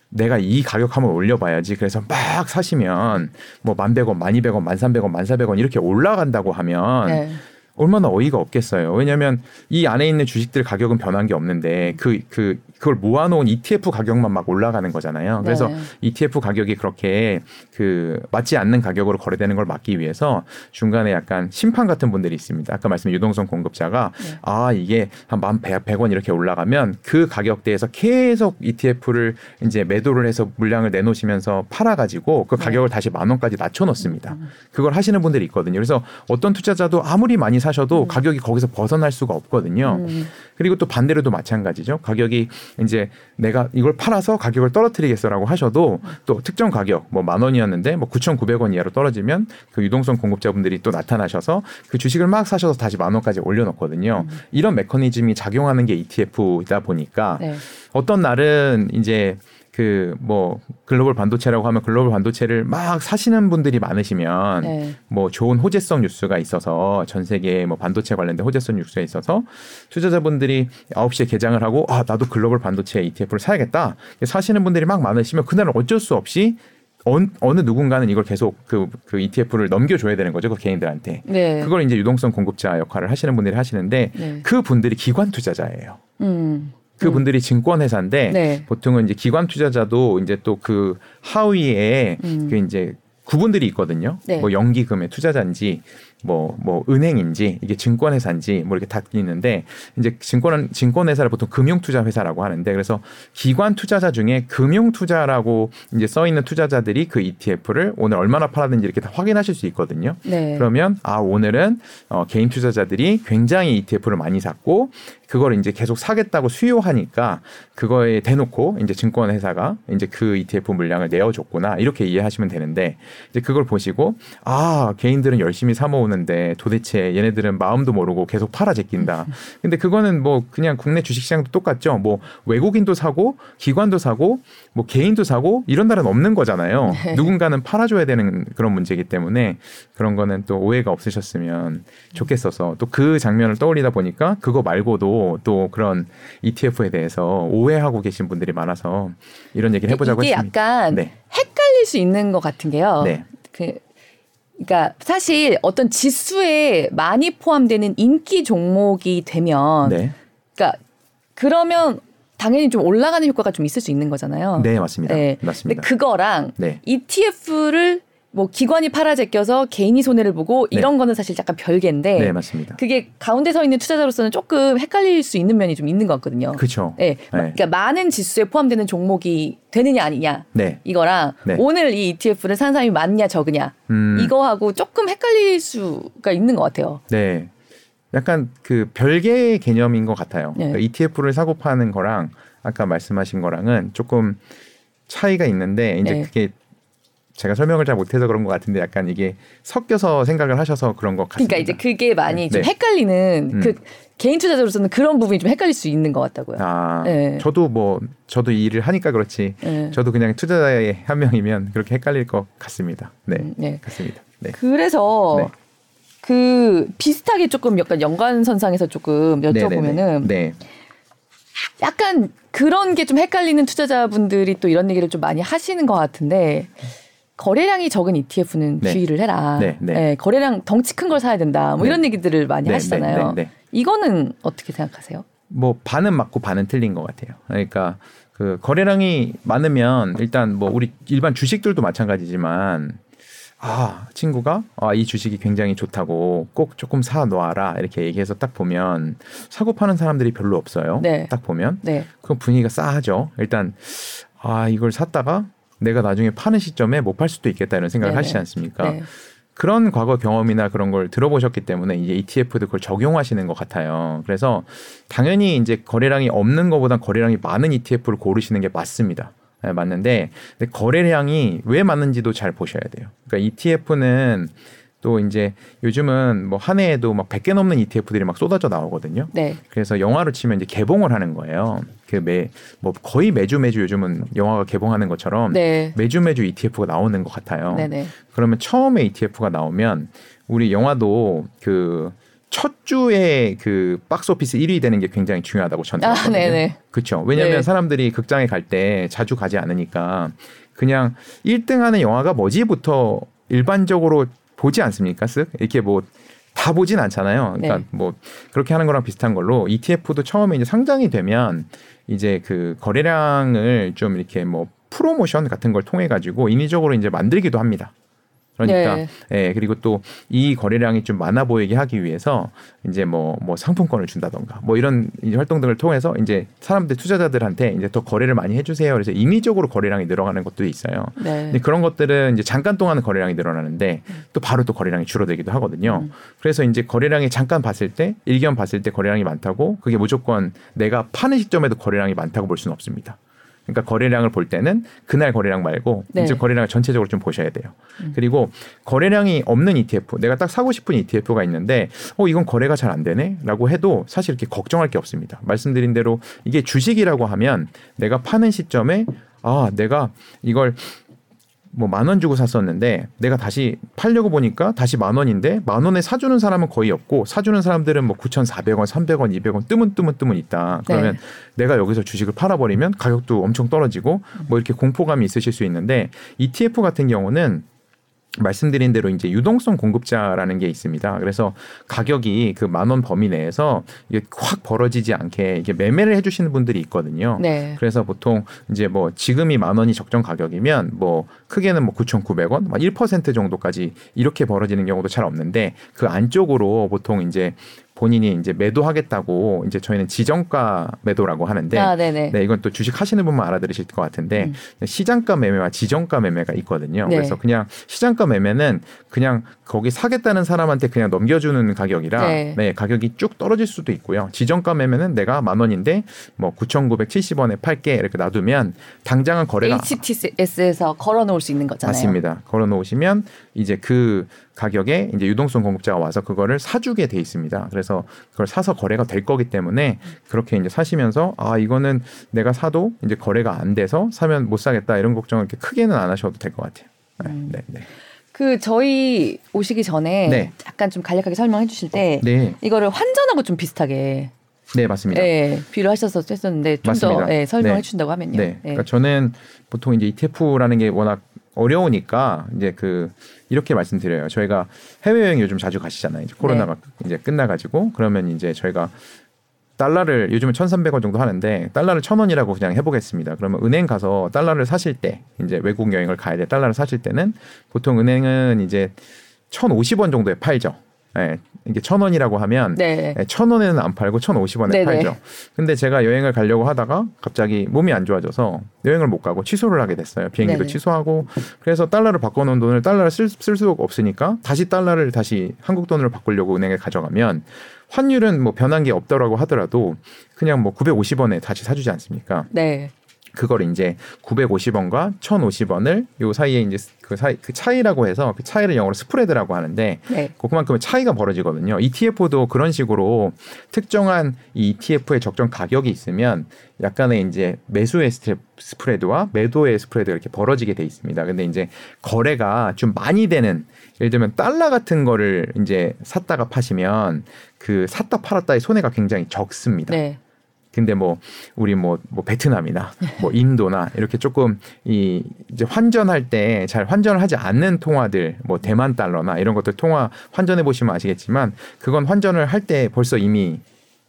내가 이 가격 한번 올려봐야지. 그래서 막 사시면 뭐 만백 원, 만이백 원, 만삼백 원, 만사백 원 이렇게 올라간다고 하면 네. 얼마나 어이가 없겠어요. 왜냐하면 이 안에 있는 주식들 가격은 변한 게 없는데 그 그 그걸 모아놓은 ETF 가격만 막 올라가는 거잖아요. 그래서 네. ETF 가격이 그렇게 그 맞지 않는 가격으로 거래되는 걸 막기 위해서 중간에 약간 심판 같은 분들이 있습니다. 아까 말씀 유동성 공급자가 네. 아 이게 한 만 백 원 이렇게 올라가면 그 가격대에서 계속 ETF를 이제 매도를 해서 물량을 내놓으시면서 팔아가지고 그 네. 가격을 다시 만 원까지 낮춰놓습니다. 그걸 하시는 분들이 있거든요. 그래서 어떤 투자자도 아무리 많이 사셔도 가격이 거기서 벗어날 수가 없거든요. 음. 그리고 또 반대로도 마찬가지죠. 가격이 이제 내가 이걸 팔아서 가격을 떨어뜨리겠어라고 하셔도 또 특정 가격 뭐 만 원이었는데 뭐 9,900원 이하로 떨어지면 그 유동성 공급자분들이 또 나타나셔서 그 주식을 막 사셔서 다시 만 원까지 올려놓거든요. 이런 메커니즘이 작용하는 게 ETF이다 보니까 네. 어떤 날은 이제 그 뭐 글로벌 반도체라고 하면 글로벌 반도체를 막 사시는 분들이 많으시면 네. 뭐 좋은 호재성 뉴스가 있어서 전 세계 뭐 반도체 관련된 호재성 뉴스가 있어서 투자자분들이 9시에 개장을 하고 아 나도 글로벌 반도체 ETF를 사야겠다 사시는 분들이 막 많으시면 그날은 어쩔 수 없이 어, 느 누군가는 이걸 계속 그, 그 ETF를 넘겨줘야 되는 거죠. 그 개인들한테. 네. 그걸 이제 유동성 공급자 역할을 하시는 분들이 하시는데 네. 그 분들이 기관 투자자예요. 음. 그 분들이 증권회사인데 네. 보통은 이제 기관 투자자도 이제 또 그 하위에 음. 그 이제 구분들이 있거든요. 네. 뭐 연기금의 투자자인지 뭐 뭐 은행인지 이게 증권회사인지 뭐 이렇게 다 있는데 이제 증권은 증권회사를 보통 금융투자회사라고 하는데 그래서 기관 투자자 중에 금융투자라고 이제 써 있는 투자자들이 그 ETF를 오늘 얼마나 팔았는지 이렇게 다 확인하실 수 있거든요. 네. 그러면 아 오늘은 어, 개인 투자자들이 굉장히 ETF를 많이 샀고 그걸 이제 계속 사겠다고 수요하니까 그거에 대놓고 이제 증권회사가 이제 그 ETF 물량을 내어줬구나 이렇게 이해하시면 되는데 이제 그걸 보시고 아 개인들은 열심히 사 모으는데 도대체 얘네들은 마음도 모르고 계속 팔아 제낀다. 근데 그거는 뭐 그냥 국내 주식시장도 똑같죠. 뭐 외국인도 사고 기관도 사고 뭐 개인도 사고 이런 날은 없는 거잖아요. 네. 누군가는 팔아줘야 되는 그런 문제이기 때문에 그런 거는 또 오해가 없으셨으면 좋겠어서 또 그 장면을 떠올리다 보니까 그거 말고도 또 그런 ETF에 대해서 오해하고 계신 분들이 많아서 이런 얘기를 해보자고 이게 했습니다. 약간 네. 헷갈릴 수 있는 것 같은 게요. 네. 그 그러니까 사실 어떤 지수에 많이 포함되는 인기 종목이 되면 네, 그러니까 그러면 당연히 좀 올라가는 효과가 좀 있을 수 있는 거잖아요. 네 맞습니다. 네. 맞습니다. 근데 그거랑 네. ETF를 뭐 기관이 팔아 제껴서 개인이 손해를 보고 네. 이런 거는 사실 약간 별개인데 네 맞습니다. 그게 가운데 서 있는 투자자로서는 조금 헷갈릴 수 있는 면이 좀 있는 것 같거든요. 그렇죠. 네. 그러니까 많은 지수에 포함되는 종목이 되느냐 아니냐 네. 이거랑 네. 오늘 이 ETF를 산 사람이 많냐 적으냐 음, 이거하고 조금 헷갈릴 수가 있는 것 같아요. 네. 약간 그 별개의 개념인 것 같아요. 네. 그러니까 ETF를 사고 파는 거랑 아까 말씀하신 거랑은 조금 차이가 있는데 이제 네. 그게 제가 설명을 잘 못해서 그런 것 같은데 약간 이게 섞여서 생각을 하셔서 그런 것 같습니다. 그러니까 이제 그게 많이 좀 네. 헷갈리는 음. 그 개인 투자자로서는 그런 부분이 좀 헷갈릴 수 있는 것 같다고요. 아, 네. 저도 뭐 저도 이 일을 하니까 그렇지. 네. 저도 그냥 투자자의 한 명이면 그렇게 헷갈릴 것 같습니다. 네, 음, 네. 같습니다. 네, 그래서 네. 그 비슷하게 조금 약간 연관선상에서 조금 여쭤보면은 네, 약간 그런 게 좀 헷갈리는 투자자분들이 또 이런 얘기를 좀 많이 하시는 것 같은데 거래량이 적은 ETF는 네. 주의를 해라. 네, 네. 거래량 덩치 큰 걸 사야 된다. 뭐 네. 이런 얘기들을 많이 네, 하시잖아요. 네, 네, 네. 이거는 어떻게 생각하세요? 뭐 반은 맞고 반은 틀린 것 같아요. 그러니까 그 거래량이 많으면 일단 뭐 우리 일반 주식들도 마찬가지지만 아 친구가 아, 이 주식이 굉장히 좋다고 꼭 조금 사 놓아라 이렇게 얘기해서 딱 보면 사고 파는 사람들이 별로 없어요. 네. 딱 보면 네. 그 분위기가 싸하죠. 일단 아 이걸 샀다가 내가 나중에 파는 시점에 못 팔 수도 있겠다 이런 생각을 네네. 하시지 않습니까? 네. 그런 과거 경험이나 그런 걸 들어보셨기 때문에 이제 ETF도 그걸 적용하시는 것 같아요. 그래서 당연히 이제 거래량이 없는 것보단 거래량이 많은 ETF를 고르시는 게 맞습니다. 네, 맞는데 거래량이 왜 맞는지도 잘 보셔야 돼요. 그러니까 ETF는 또 이제 요즘은 뭐 한 해에도 막 100개 넘는 ETF들이 막 쏟아져 나오거든요. 네. 그래서 영화로 치면 이제 개봉을 하는 거예요. 그 매 뭐 거의 매주 매주 요즘은 영화가 개봉하는 것처럼 네. 매주 매주 ETF가 나오는 것 같아요. 네네. 그러면 처음에 ETF가 나오면 우리 영화도 그 첫 주에 그 박스 오피스 1위 되는 게 굉장히 중요하다고 저는 아. 네네. 그렇죠. 왜냐하면 네. 사람들이 극장에 갈 때 자주 가지 않으니까 그냥 1등하는 영화가 뭐지부터 일반적으로 보지 않습니까? 쓱 이렇게 뭐 다 보진 않잖아요. 그러니까 네. 뭐 그렇게 하는 거랑 비슷한 걸로 ETF도 처음에 이제 상장이 되면 이제 그 거래량을 좀 이렇게 뭐 프로모션 같은 걸 통해 가지고 인위적으로 이제 만들기도 합니다. 그러니까 네. 예, 그리고 또 이 거래량이 좀 많아 보이게 하기 위해서 이제 뭐, 뭐 상품권을 준다던가 뭐 이런 이제 활동 등을 통해서 이제 사람들 투자자들한테 이제 더 거래를 많이 해주세요. 그래서 인위적으로 거래량이 늘어가는 것도 있어요. 네. 근데 그런 것들은 이제 잠깐 동안은 거래량이 늘어나는데 또 바로 또 거래량이 줄어들기도 하거든요. 음. 그래서 이제 거래량이 잠깐 봤을 때 일견 봤을 때 거래량이 많다고 그게 무조건 내가 파는 시점에도 거래량이 많다고 볼 수는 없습니다. 그러니까 거래량을 볼 때는 그날 거래량 말고 네. 이제 거래량을 전체적으로 좀 보셔야 돼요. 그리고 거래량이 없는 ETF, 내가 딱 사고 싶은 ETF가 있는데 어 이건 거래가 잘 안 되네라고 해도 사실 이렇게 걱정할 게 없습니다. 말씀드린 대로 이게 주식이라고 하면 내가 파는 시점에 아 내가 이걸 뭐 만 원 주고 샀었는데 내가 다시 팔려고 보니까 다시 만 원인데 만 원에 사주는 사람은 거의 없고 사주는 사람들은 뭐 9,400원, 300원, 200원 뜨문 뜨문 뜨문 있다. 그러면 네. 내가 여기서 주식을 팔아버리면 가격도 엄청 떨어지고 뭐 이렇게 공포감이 있으실 수 있는데 ETF 같은 경우는 말씀드린 대로 이제 유동성 공급자라는 게 있습니다. 그래서 가격이 그 만 원 범위 내에서 이게 확 벌어지지 않게 이게 매매를 해주시는 분들이 있거든요. 네. 그래서 보통 이제 뭐 지금이 만 원이 적정 가격이면 뭐 크게는 뭐 9,900원, 막 1% 정도까지 이렇게 벌어지는 경우도 잘 없는데 그 안쪽으로 보통 이제 본인이 이제 매도하겠다고 이제 저희는 지정가 매도라고 하는데 아, 네 이건 또 주식 하시는 분만 알아들으실 것 같은데 음. 시장가 매매와 지정가 매매가 있거든요. 네. 그래서 그냥 시장가 매매는 그냥 거기 사겠다는 사람한테 그냥 넘겨주는 가격이라 네. 네. 가격이 쭉 떨어질 수도 있고요. 지정가 매매는 내가 만 원인데 뭐 9,970원에 팔게 이렇게 놔두면 당장은 거래가 HTS에서 걸어 놓을 수 있는 거잖아요. 맞습니다. 걸어 놓으시면 이제 그 가격에 이제 유동성 공급자가 와서 그거를 사주게 돼 있습니다. 그래서 그걸 사서 거래가 될 거기 때문에 그렇게 이제 사시면서 아 이거는 내가 사도 이제 거래가 안 돼서 사면 못 사겠다 이런 걱정을 이렇게 크게는 안 하셔도 될 것 같아요. 네, 음. 네, 네. 그 저희 오시기 전에 네. 약간 좀 간략하게 설명해 주실 때 네. 이거를 환전하고 좀 비슷하게 네 맞습니다. 네, 비를 하셔서 했었는데 좀 더 네, 설명해 네. 주신다고 하면요. 네. 그러니까 저는 보통 이제 ETF라는 게 워낙 어려우니까 이제 그 이렇게 말씀드려요. 저희가 해외 여행 요즘 자주 가시잖아요. 이제 코로나가 네. 이제 끝나가지고 그러면 이제 저희가 달러를 요즘은 천삼백 원 정도 하는데 달러를 천원이라고 그냥 해보겠습니다. 그러면 은행 가서 달러를 사실 때 이제 외국 여행을 가야 돼 달러를 사실 때는 보통 은행은 이제 천오십 원 정도에 팔죠. 예, 이게 천 원이라고 하면 네. 예, 천 원에는 안 팔고 천 오십 원에 팔죠. 근데 제가 여행을 가려고 하다가 갑자기 몸이 안 좋아져서 여행을 못 가고 취소를 하게 됐어요. 비행기도 네네. 취소하고 그래서 달러를 바꿔놓은 돈을 달러를 쓸, 쓸 수가 없으니까 다시 달러를 다시 한국 돈으로 바꾸려고 은행에 가져가면 환율은 뭐 변한 게 없더라고 하더라도 그냥 뭐 950원에 다시 사주지 않습니까? 네. 그걸 이제 950원과 1,050원을 요 사이에 이제 그 사이 그 차이라고 해서 그 차이를 영어로 스프레드라고 하는데 네. 그만큼 차이가 벌어지거든요. ETF도 그런 식으로 특정한 이 ETF의 적정 가격이 있으면 약간의 이제 매수의 스프레드와 매도의 스프레드가 이렇게 벌어지게 돼 있습니다. 근데 이제 거래가 좀 많이 되는 예를 들면 달러 같은 거를 이제 샀다가 파시면 그 샀다 팔았다의 손해가 굉장히 적습니다. 네. 근데 뭐 우리 뭐, 뭐 베트남이나 뭐 인도나 이렇게 조금 이 이제 환전할 때 잘 환전을 하지 않는 통화들 뭐 대만 달러나 이런 것들 통화 환전해 보시면 아시겠지만 그건 환전을 할 때 벌써 이미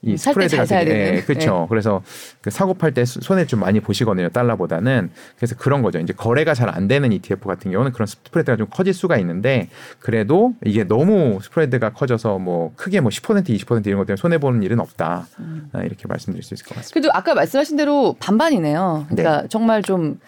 이 스프레드가 되게 네, 그렇죠. 네. 그래서 그 사고 팔 때 손해 좀 많이 보시거든요. 달러보다는 그래서 그런 거죠. 이제 거래가 잘 안 되는 ETF 같은 경우는 그런 스프레드가 좀 커질 수가 있는데 그래도 이게 너무 스프레드가 커져서 뭐 크게 뭐 10% 20% 이런 것 때문에 손해 보는 일은 없다. 음. 아, 이렇게 말씀드릴 수 있을 것 같습니다. 그래도 아까 말씀하신 대로 반반이네요. 그러니까 네. 정말 좀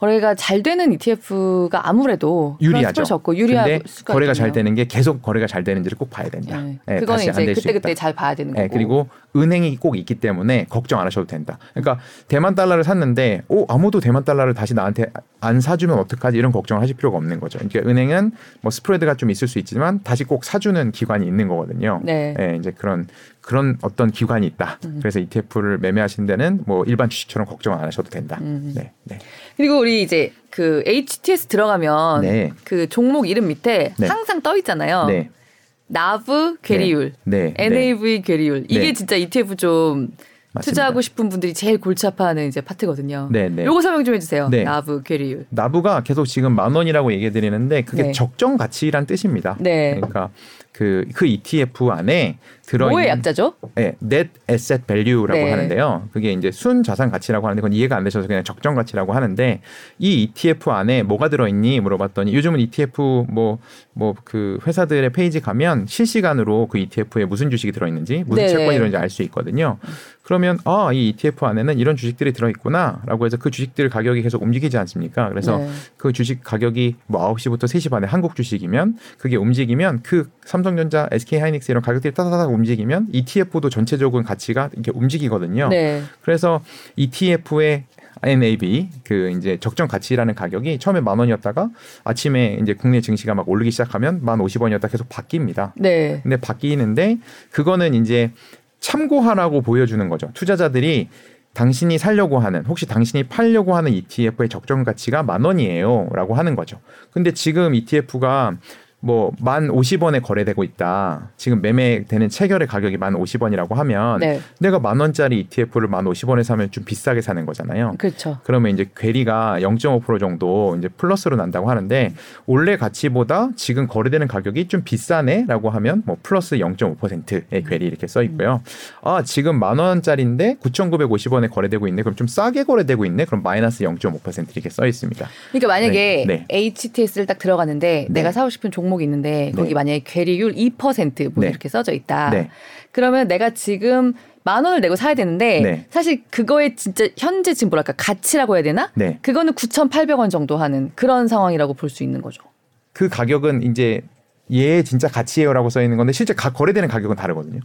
거래가 잘 되는 ETF가 아무래도 유리하죠. 적고 유리할 수가 거래가 있군요. 잘 되는 게 계속 거래가 잘 되는지를 꼭 봐야 된다. 네. 네, 그거는 이제 그때 그때 잘 봐야 되는 네, 거고. 그리고 은행이 꼭 있기 때문에 걱정 안 하셔도 된다. 그러니까 대만 달러를 샀는데 오 아무도 대만 달러를 다시 나한테 안 사주면 어떡하지 이런 걱정을 하실 필요가 없는 거죠. 그러니까 은행은 뭐 스프레드가 좀 있을 수 있지만 다시 꼭 사주는 기관이 있는 거거든요. 네. 네 이제 그런 그런 어떤 기관이 있다. 음. 그래서 ETF를 매매하신 데는 뭐 일반 주식처럼 걱정 안 하셔도 된다. 음. 네. 네. 그리고 우리 이제 그 HTS 들어가면 네. 그 종목 이름 밑에 네. 항상 떠 있잖아요. 네. 나브 괴리율, 네. 네. NAV 괴리율. 이게 네. 진짜 ETF 좀 맞습니다. 투자하고 싶은 분들이 제일 골치 아파하는 이제 파트거든요. 네, 네. 요거 설명 좀 해주세요. 네. 나브 괴리율. 나브가 계속 지금 만 원이라고 얘기 드리는데 그게 네. 적정 가치란 뜻입니다. 네. 그러니까 그, 그 ETF 안에 들어있는 뭐의 약자죠? 네, Net Asset Value라고 네. 하는데요. 그게 이제 순 자산 가치라고 하는데 그건 이해가 안 되셔서 그냥 적정 가치라고 하는데 이 ETF 안에 뭐가 들어 있니 물어봤더니 요즘은 ETF 뭐 뭐 그 회사들의 페이지 가면 실시간으로 그 ETF에 무슨 주식이 들어 있는지 무슨 네. 채권이 들어 있는지 알 수 있거든요. 그러면 아, 이 ETF 안에는 이런 주식들이 들어 있구나라고 해서 그 주식들 가격이 계속 움직이지 않습니까? 그래서 네. 그 주식 가격이 뭐 9시부터 3시 반에 한국 주식이면 그게 움직이면 그 삼성전자, SK하이닉스 이런 가격들이 따다닥 움직이면 ETF도 전체적인 가치가 이렇게 움직이거든요. 네. 그래서 ETF의 NAV 그 이제 적정 가치라는 가격이 처음에 만 원이었다가 아침에 이제 국내 증시가 막 오르기 시작하면 만 오십 원이었다 계속 바뀝니다. 네. 근데 바뀌는데 그거는 이제 참고하라고 보여주는 거죠. 투자자들이 당신이 살려고 하는 혹시 당신이 팔려고 하는 ETF의 적정 가치가 만 원이에요라고 하는 거죠. 근데 지금 ETF가 뭐만 50원에 거래되고 있다. 지금 매매되는 체결의 가격이 만 50원이라고 하면 네. 내가 만 원짜리 ETF를 만 50원에 사면 좀 비싸게 사는 거잖아요. 그렇죠. 그러면 이제 괴리가 0.5% 정도 이제 플러스로 난다고 하는데 원래 가치보다 지금 거래되는 가격이 좀 비싸네라고 하면 뭐 플러스 0.5%의 괴리 이렇게 써 있고요. 아 지금 만 원짜리인데 9,950원에 거래되고 있네. 그럼 좀 싸게 거래되고 있네. 그럼 마이너스 0.5% 이렇게 써 있습니다. 그러니까 만약에 네, 네. HTS를 딱 들어갔는데 네. 내가 사고 싶은 종 목이 있는데 거기 네. 만약에 괴리율 2%뭐 네. 이렇게 써져 있다. 네. 그러면 내가 지금 만 원을 내고 사야 되는데 네. 사실 그거의 진짜 현재 지금 뭐랄까 가치라고 해야 되나? 네. 그거는 9,800원 정도 하는 그런 상황이라고 볼 수 있는 거죠. 그 가격은 이제 얘 진짜 가치예요라고 써 있는 건데 실제 가- 거래되는 가격은 다르거든요.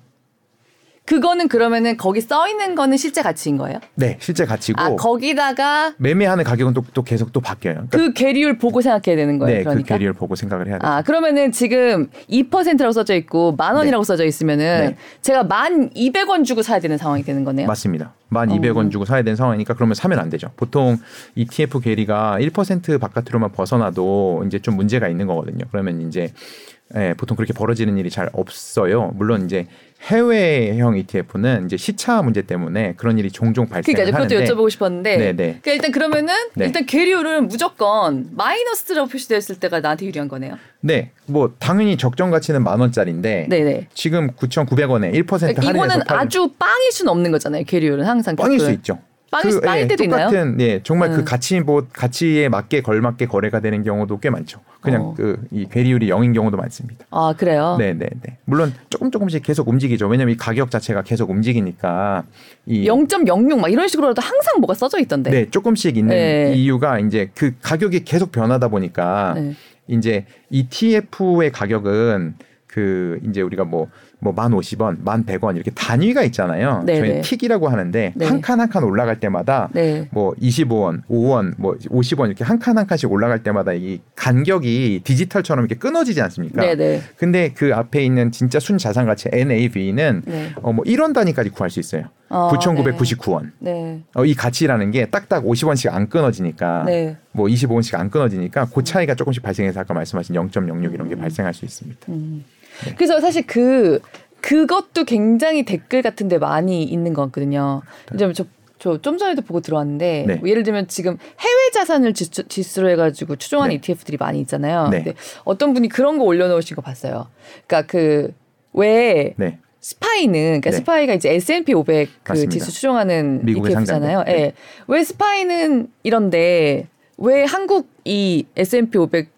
그거는 그러면은 거기 써 있는 거는 실제 가치인 거예요? 네, 실제 가치고 아 거기다가 매매하는 가격은 또, 또 계속 또 바뀌어요. 그러니까 그 괴리율 보고 생각해야 되는 거예요. 네, 그러니까. 그 괴리를 보고 생각을 해야 돼요. 아 그러면은 지금 2%라고 써져 있고 만 원이라고 써져 있으면은 네. 제가 만 200원 주고 사야 되는 상황이 되는 거네요. 맞습니다. 만 어. 200원 주고 사야 되는 상황이니까 그러면 사면 안 되죠. 보통 ETF 괴리가 1% 바깥으로만 벗어나도 이제 좀 문제가 있는 거거든요. 그러면 이제 예, 보통 그렇게 벌어지는 일이 잘 없어요. 물론 이제 해외형 ETF는 이제 시차 문제 때문에 그런 일이 종종 발생을 그러니까 그것도 여쭤보고 싶었는데 네, 네. 그러니까 일단 그러면은 네. 일단 괴리율은 무조건 마이너스라고 표시되었을 때가 나한테 유리한 거네요. 네, 뭐 당연히 적정 가치는 만 원짜리인데 네네. 지금 9,900원에 1% 그러니까 할인해서 이거는 팔- 아주 빵일 수는 없는 거잖아요. 괴리율은 항상 뻥일 수 그- 있죠. 빵일, 빵일 때도 있나요? 똑같은 예 정말 그 음. 가치 뭐 가치에 맞게 걸맞게 거래가 되는 경우도 꽤 많죠. 그냥 어. 그이 괴리율이 0인 경우도 많습니다. 아 그래요. 네, 네, 네. 물론 조금 조금씩 계속 움직이죠. 왜냐면 이 가격 자체가 계속 움직이니까 이 0.06막 이런 식으로라도 항상 뭐가 써져 있던데. 네, 조금씩 있는 네. 이유가 이제 그 가격이 계속 변하다 보니까 네. 이제 ETF의 가격은 그 이제 우리가 뭐 뭐만 오십 원, 만 백 원 이렇게 단위가 있잖아요. 네, 저희는 네. 틱이라고 하는데 네. 한칸 한 칸 올라갈 때마다 네. 뭐 25원, 5원, 뭐 50원 이렇게 한 칸 한 칸씩 올라갈 때마다 이 간격이 디지털처럼 이렇게 끊어지지 않습니까? 네네. 근데 그 앞에 있는 진짜 순 자산 가치 NAV는 네. 어뭐 1원 단위까지 구할 수 있어요. 어, 9,999원. 네. 어, 이 가치라는 게 딱딱 50원씩 안 끊어지니까 네. 뭐 25원씩 안 끊어지니까 그 차이가 조금씩 발생해서 아까 말씀하신 0.06 이런 게 발생할 수 있습니다. 음. 네. 그래서 사실 그 그것도 굉장히 댓글 같은데 많이 있는 것 같거든요. 이제 저 저좀 전에도 보고 들어왔는데 네. 뭐 예를 들면 지금 해외 자산을 지수, 지수 로 해가지고 추종하는 네. ETF들이 많이 있잖아요. 네. 근데 어떤 분이 그런 거 올려놓으신 거 봤어요. 그러니까 그왜 네. SPY는 그러니까 네. SPY가 이제 S&P 500그 맞습니다. 지수 추종하는 ETF잖아요. 상장된. 네. 예. 왜 SPY는 이런데 왜 한국 이 S&P 500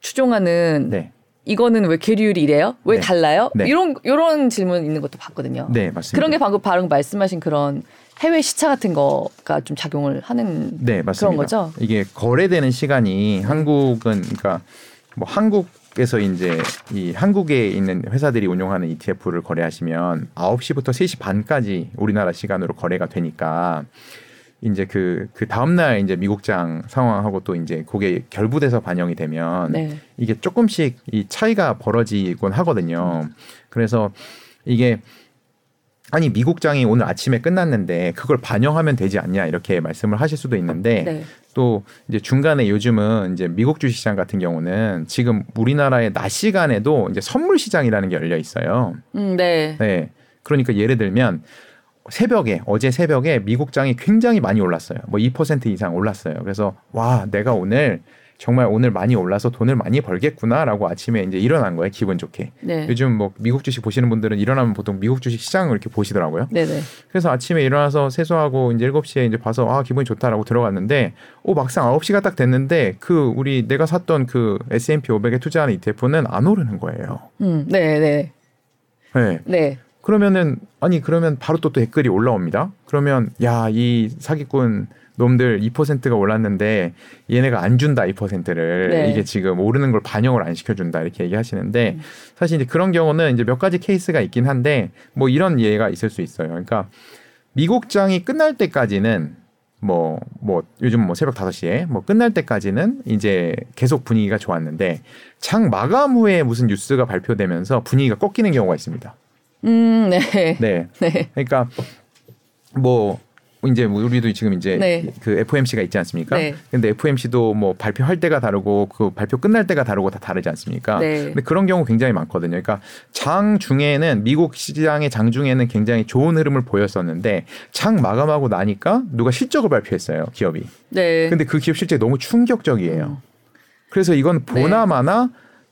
추종하는 네. 이거는 왜 계류율이 이래요? 왜 네. 달라요? 네. 이런 이런 질문 있는 것도 봤거든요. 네, 맞습니다. 그런 게 방금 바로 말씀하신 그런 해외 시차 같은 거가 좀 작용을 하는 네, 맞습니다. 그런 거죠. 이게 거래되는 시간이 한국은 그러니까 뭐 한국 에서 이제 이 한국에 있는 회사들이 운용하는 ETF를 거래하시면 9시부터 3시 반까지 우리나라 시간으로 거래가 되니까 이제 그, 그 다음날 이제 미국장 상황하고 또 이제 그게 결부돼서 반영이 되면 네. 이게 조금씩 이 차이가 벌어지곤 하거든요. 그래서 이게 아니 미국장이 오늘 아침에 끝났는데 그걸 반영하면 되지 않냐 이렇게 말씀을 하실 수도 있는데 네. 또 이제 중간에 요즘은 이제 미국 주식시장 같은 경우는 지금 우리나라의 낮 시간에도 이제 선물 시장이라는 게 열려 있어요. 음, 네. 네. 그러니까 예를 들면 새벽에 어제 새벽에 미국장이 굉장히 많이 올랐어요. 뭐 2% 이상 올랐어요. 그래서 와 내가 오늘 정말 오늘 많이 올라서 돈을 많이 벌겠구나라고 아침에 이제 일어난 거예요. 기분 좋게. 네. 요즘 뭐 미국 주식 보시는 분들은 일어나면 보통 미국 주식 시장을 이렇게 보시더라고요. 네, 네. 그래서 아침에 일어나서 세수하고 이제 7시에 이제 봐서 아 기분이 좋다라고 들어갔는데 오 막상 9시가 딱 됐는데 그 우리 내가 샀던 그 S&P 500에 투자하는 ETF는 안 오르는 거예요. 음, 네, 네. 네. 네. 그러면은 아니 그러면 바로 또, 또 댓글이 올라옵니다. 그러면 야 이 사기꾼 놈들 2%가 올랐는데 얘네가 안 준다 2%를 네. 이게 지금 오르는 걸 반영을 안 시켜준다 이렇게 얘기하시는데 음. 사실 이제 그런 경우는 이제 몇 가지 케이스가 있긴 한데 뭐 이런 예가 있을 수 있어요. 그러니까 미국장이 끝날 때까지는 뭐, 뭐, 요즘 뭐 새벽 5시에 뭐 끝날 때까지는 이제 계속 분위기가 좋았는데 장 마감 후에 무슨 뉴스가 발표되면서 분위기가 꺾이는 경우가 있습니다. 음, 네. 네. 네. 그러니까 뭐 이제 뭐 우리도 지금 이제 네. 그 FOMC가 있지 않습니까? 네. 근데 FOMC도 뭐 발표할 때가 다르고 그 발표 끝날 때가 다르고 다 다르지 않습니까? 네. 근데 그런 경우 굉장히 많거든요. 그러니까 장 중에는 미국 시장의 장 중에는 굉장히 좋은 흐름을 보였었는데 장 마감하고 나니까 누가 실적을 발표했어요. 기업이. 네. 근데 그 기업 실적이 너무 충격적이에요. 음. 그래서 이건 네. 보나마나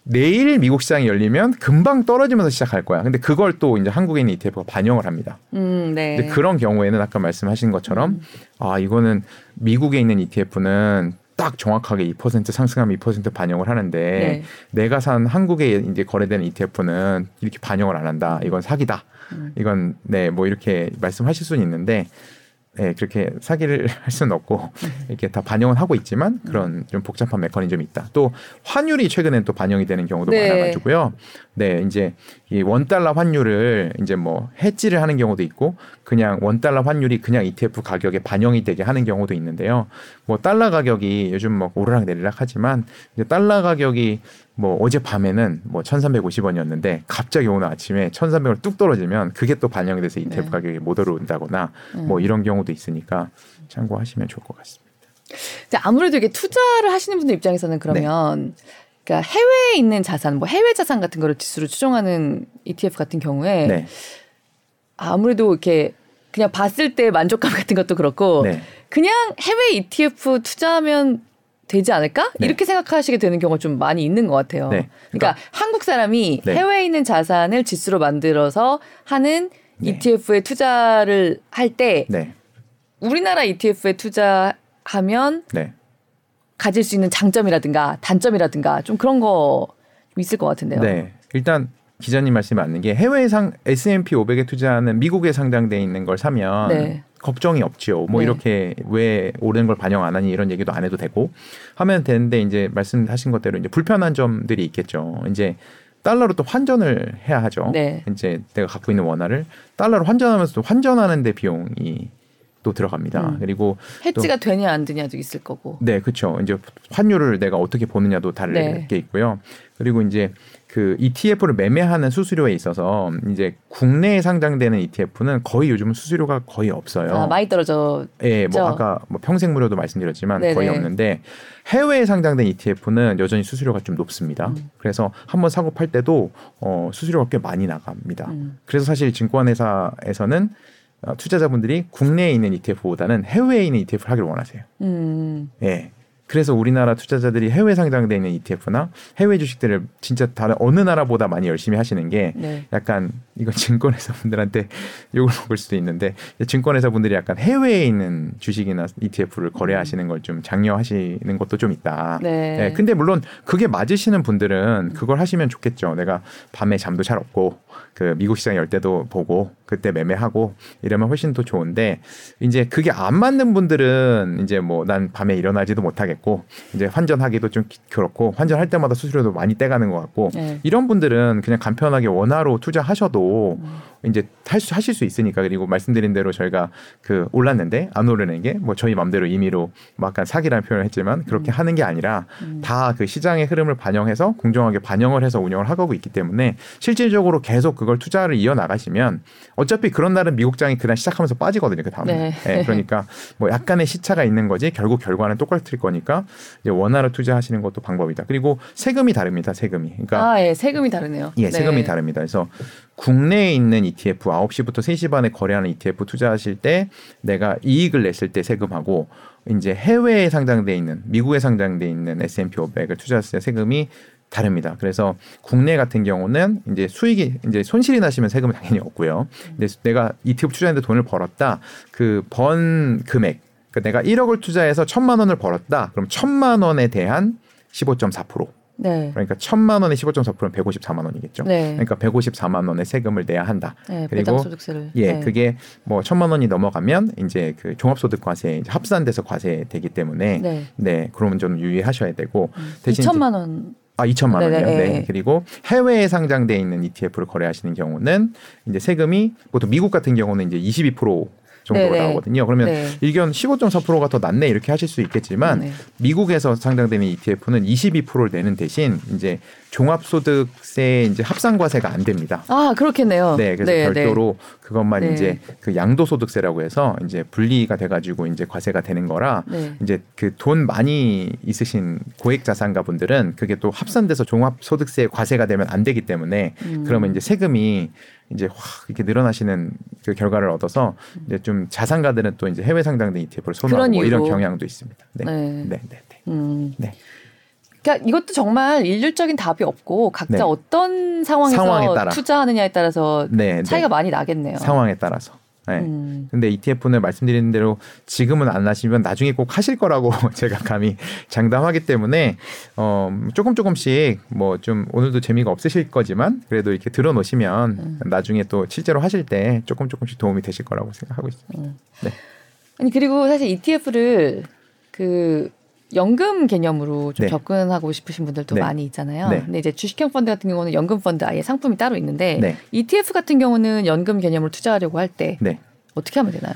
내일 미국 시장이 열리면 금방 떨어지면서 시작할 거야. 근데 그걸 또 이제 한국에 있는 ETF가 반영을 합니다. 음, 네. 근데 그런 경우에는 아까 말씀하신 것처럼 아 이거는 미국에 있는 ETF는 딱 정확하게 2% 상승하면 2% 반영을 하는데 네. 내가 산 한국에 이제 거래되는 ETF는 이렇게 반영을 안 한다. 이건 사기다. 음. 이건 네 뭐 이렇게 말씀하실 수는 있는데 네, 그렇게 사기를 할 수는 없고 이렇게 다 반영은 하고 있지만 그런 좀 복잡한 메커니즘이 있다. 또 환율이 최근엔 또 반영이 되는 경우도 네. 많아가지고요. 네, 이제 이원 달러 환율을 이제 뭐 해지를 하는 경우도 있고 그냥 원 달러 환율이 그냥 ETF 가격에 반영이 되게 하는 경우도 있는데요. 뭐 달러 가격이 요즘 뭐 오르락 내리락 하지만 이제 달러 가격이 뭐 어제 밤에는 뭐 1,350원이었는데 갑자기 오늘 아침에 1,300원 뚝 떨어지면 그게 또 반영이 돼서 ETF 네. 가격이 못 오른다거나 음. 뭐 이런 경우도 있으니까 참고하시면 좋을 것 같습니다. 아무래도 이게 투자를 하시는 분들 입장에서는 그러면 그러니까 해외에 있는 자산, 뭐 해외 자산 같은 거를 지수로 추정하는 ETF 같은 경우에 네. 아무래도 이렇게 그냥 봤을 때 만족감 같은 것도 그렇고 네. 그냥 해외 ETF 투자하면 되지 않을까? 네. 이렇게 생각하시게 되는 경우가 좀 많이 있는 것 같아요. 네. 그러니까, 그러니까- 한국 사람이 네. 해외에 있는 자산을 지수로 만들어서 하는 네. ETF에 투자를 할때 네. 우리나라 ETF에 투자하면 네. 가질 수 있는 장점이라든가 단점이라든가 좀 그런 거 있을 것 같은데요. 네. 일단 기자님 말씀이 맞는 게 해외 상 S&P 500에 투자하는 미국에 상장돼 있는 걸 사면 네. 걱정이 없지요. 뭐 네. 이렇게 왜 오른 걸 반영 안 하니 이런 얘기도 안 해도 되고 하면 되는데 이제 말씀하신 것대로 이제 불편한 점들이 있겠죠. 이제 달러로 또 환전을 해야 하죠. 네. 이제 내가 갖고 있는 원화를 달러로 환전하면서 또 환전하는데 비용이 또 들어갑니다. 음. 그리고 해지가 되냐 안 되냐도 있을 거고. 네, 그렇죠. 이제 환율을 내가 어떻게 보느냐도 다를 네. 게 있고요. 그리고 이제 그 ETF를 매매하는 수수료에 있어서 이제 국내에 상장되는 ETF는 거의 요즘은 수수료가 거의 없어요. 아, 많이 떨어져. 예, 뭐. 아까 뭐 평생 무료도 말씀드렸지만 거의 네네. 없는데 해외에 상장된 ETF는 여전히 수수료가 좀 높습니다. 음. 그래서 한번 사고 팔 때도 어, 수수료가 꽤 많이 나갑니다. 음. 그래서 사실 증권회사에서는 어, 투자자분들이 국내에 있는 ETF보다는 해외에 있는 ETF를 하기를 원하세요. 음. 예. 그래서 우리나라 투자자들이 해외 상장돼 있는 ETF나 해외 주식들을 진짜 다른 어느 나라보다 많이 열심히 하시는 게 네. 약간 이건 증권회사 분들한테 욕을 먹을 수도 있는데 증권회사 분들이 약간 해외에 있는 주식이나 ETF를 거래하시는 걸 좀 장려하시는 것도 좀 있다. 네. 예, 근데 물론 그게 맞으시는 분들은 그걸 하시면 좋겠죠. 내가 밤에 잠도 잘 없고 그 미국 시장 열 때도 보고 그때 매매하고 이러면 훨씬 더 좋은데 이제 그게 안 맞는 분들은 이제 뭐 난 밤에 일어나지도 못하겠고 이제 환전하기도 좀 기- 그렇고 환전할 때마다 수수료도 많이 떼가는 것 같고 네. 이런 분들은 그냥 간편하게 원화로 투자하셔도 음. 이제 할 수, 하실 수 있으니까 그리고 말씀드린 대로 저희가 그 올랐는데 안 오르는 게 뭐 저희 맘대로 임의로 뭐 약간 사기라는 표현을 했지만 그렇게 하는 게 아니라 음. 다그 시장의 흐름을 반영해서 공정하게 반영을 해서 운영을 하고 있기 때문에 실질적으로 계속 그걸 투자를 이어 나가시면 어차피 그런 날은 미국장이 그날 시작하면서 빠지거든요 그 다음에 네. 그러니까 뭐 약간의 시차가 있는 거지 결국 결과는 똑같을 거니까 이제 원화로 투자하시는 것도 방법이다 그리고 세금이 다릅니다 세금이 그러니까 아, 예, 세금이 다르네요. 예, 네. 세금이 다릅니다. 그래서 국내에 있는 ETF 9시부터 3시 반에 거래하는 ETF 투자하실 때 내가 이익을 냈을 때 세금하고 이제 해외에 상장돼 있는 미국에 상장돼 있는 S&P 500을 투자했을 때 세금이 다릅니다. 그래서 국내 같은 경우는 이제 수익이 이제 손실이 나시면 세금은 당연히 없고요. 근데 내가 ETF 투자했는데 돈을 벌었다. 그 번 금액 그러니까 내가 1억을 투자해서 천만 원을 벌었다. 그럼 천만 원에 대한 15.4% 네. 그러니까 천만 원에 15.4%는 154만 원이겠죠. 네. 그러니까 154만 원의 세금을 내야 한다. 네, 그리고. 예, 네. 그게 뭐 천만 원이 넘어가면 이제 그 종합소득과세 합산돼서 과세되기 때문에 네, 네. 그러면 좀 유의하셔야 되고 대신 이제- 2천만 원. 아 2천만 네네, 원이요. 네. 네. 그리고 해외에 상장돼 있는 ETF를 거래하시는 경우는 이제 세금이 보통 미국 같은 경우는 이제 22% 정도로 네네. 나오거든요. 그러면 네. 일견 15.4%가 더 낫네 이렇게 하실 수 있겠지만 네. 미국에서 상장되는 ETF는 22%를 내는 대신 이제 종합소득세 이제 합산과세가 안 됩니다. 아 그렇겠네요. 네, 그래서 별도로 그것만 네. 이제 그 양도소득세라고 해서 이제 분리가 돼가지고 이제 과세가 되는 거라 네. 이제 그 돈 많이 있으신 고액 자산가 분들은 그게 또 합산돼서 종합소득세 과세가 되면 안 되기 때문에 음. 그러면 이제 세금이 이제 확 이렇게 늘어나시는 그 결과를 얻어서 이제 좀 자산가들은 또 이제 해외 상장된 ETF를 선호하고 뭐 이런. 경향도 있습니다. 네, 네. 네, 네, 네. 음. 네. 그러니까 이것도 정말 일률적인 답이 없고 각자 네. 어떤 상황에서 상황에 따라. 투자하느냐에 따라서 네, 차이가 네. 많이 나겠네요. 상황에 따라서. 네. 음. 근데 ETF는 말씀드린 대로 지금은 안 하시면 나중에 꼭 하실 거라고 제가 감히 장담하기 때문에 어 조금 조금씩 뭐 좀 오늘도 재미가 없으실 거지만 그래도 이렇게 들어놓으시면 음. 나중에 또 실제로 하실 때 조금 조금씩 도움이 되실 거라고 생각하고 있습니다. 네. 아니 그리고 사실 ETF를 그 연금 개념으로 좀 네. 접근하고 싶으신 분들도 네. 많이 있잖아요. 네. 근데 이제 주식형 펀드 같은 경우는 연금 펀드 아예 상품이 따로 있는데 네. ETF 같은 경우는 연금 개념으로 투자하려고 할때 네. 어떻게 하면 되나요?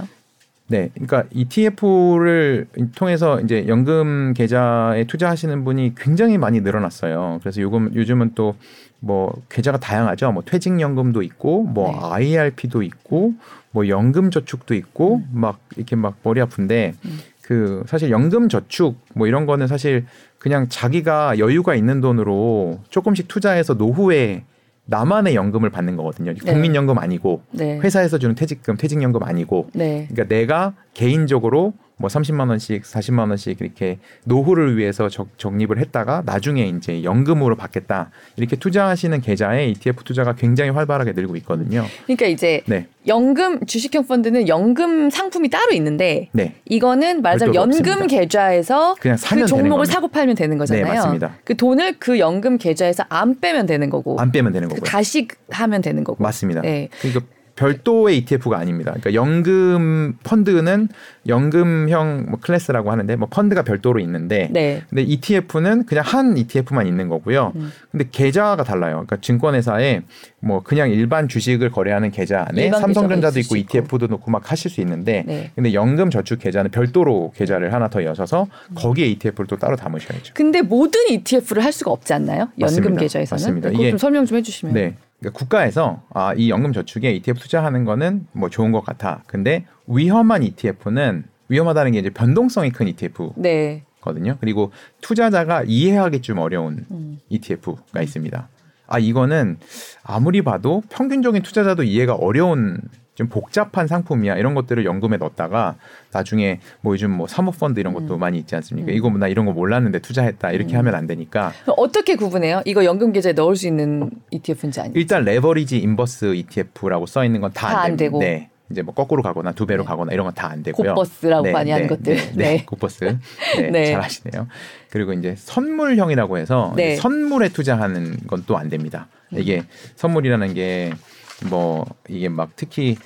네, 그러니까 ETF를 통해서 이제 연금 계좌에 투자하시는 분이 굉장히 많이 늘어났어요. 그래서 요금 요즘은 또 뭐 계좌가 다양하죠. 뭐 퇴직연금도 있고, 뭐 네. IRP도 있고, 뭐 연금저축도 있고, 막 이렇게 막 머리 아픈데 음. 그 사실 연금 저축 뭐 이런 거는 사실 그냥 자기가 여유가 있는 돈으로 조금씩 투자해서 노후에 나만의 연금을 받는 거거든요. 네. 국민연금 아니고 네. 회사에서 주는 퇴직금, 퇴직연금 아니고 네. 그러니까 내가 개인적으로 뭐 30만 원씩, 40만 원씩 이렇게 노후를 위해서 적, 적립을 했다가 나중에 이제 연금으로 받겠다. 이렇게 투자하시는 계좌에 ETF 투자가 굉장히 활발하게 늘고 있거든요. 그러니까 이제 네. 연금 주식형 펀드는 연금 상품이 따로 있는데 네. 이거는 말하자면 연금 없습니다. 계좌에서 그냥 그 종목을. 사고 팔면 되는 거잖아요. 네, 맞습니다. 그 돈을 그 연금 계좌에서 안 빼면 되는 거고 안 빼면 되는 그 거고요. 가식하면 되는 거고. 맞습니다. 네. 그러니까 별도의 ETF가 아닙니다. 그러니까 연금 펀드는 연금형 뭐 클래스라고 하는데 뭐 펀드가 별도로 있는데 네. 근데 ETF는 그냥 한 ETF만 있는 거고요. 음. 근데 계좌가 달라요. 그러니까 증권회사에 뭐 그냥 일반 주식을 거래하는 계좌 안에 삼성전자도 있고. ETF도 넣고 막 하실 수 있는데 네. 근데 연금 저축 계좌는 별도로 계좌를 하나 더 여셔서 음. 거기에 ETF를 또 따로 담으셔야죠. 근데 모든 ETF를 할 수가 없지 않나요? 연금 맞습니다. 계좌에서는. 맞습니다. 이게- 좀 설명 좀 해주시면. 네. 그러니까 국가에서 아, 이 연금 저축에 ETF 투자하는 거는 뭐 좋은 것 같아. 근데 위험한 ETF는 위험하다는 게 이제 변동성이 큰 ETF 네. 거든요. 그리고 투자자가 이해하기 좀 어려운 음. ETF가 있습니다. 아 이거는 아무리 봐도 평균적인 투자자도 이해가 어려운 좀 복잡한 상품이야 이런 것들을 연금에 넣었다가 나중에 뭐 요즘 뭐 사모펀드 이런 것도 많이 있지 않습니까? 음. 이거 나 이런 거 몰랐는데 투자했다 이렇게 하면 안 되니까 어떻게 구분해요? 이거 연금 계좌에 넣을 수 있는 ETF인지 아닌지. 일단 레버리지 인버스 ETF라고 써 있는 건 다 안 되고. 네. 이제 뭐 거꾸로 가거나 두 배로 네. 가거나 이런 건 다 안 되고요. 곱버스라고 많이 하는 것들. 네, 네. 네. 곱버스. 네, 네. 잘 아시네요. 그리고 이제 선물형이라고 해서 네. 이제 선물에 투자하는 건 또 안 됩니다. 음. 이게 선물이라는 게 뭐 이게 막 특히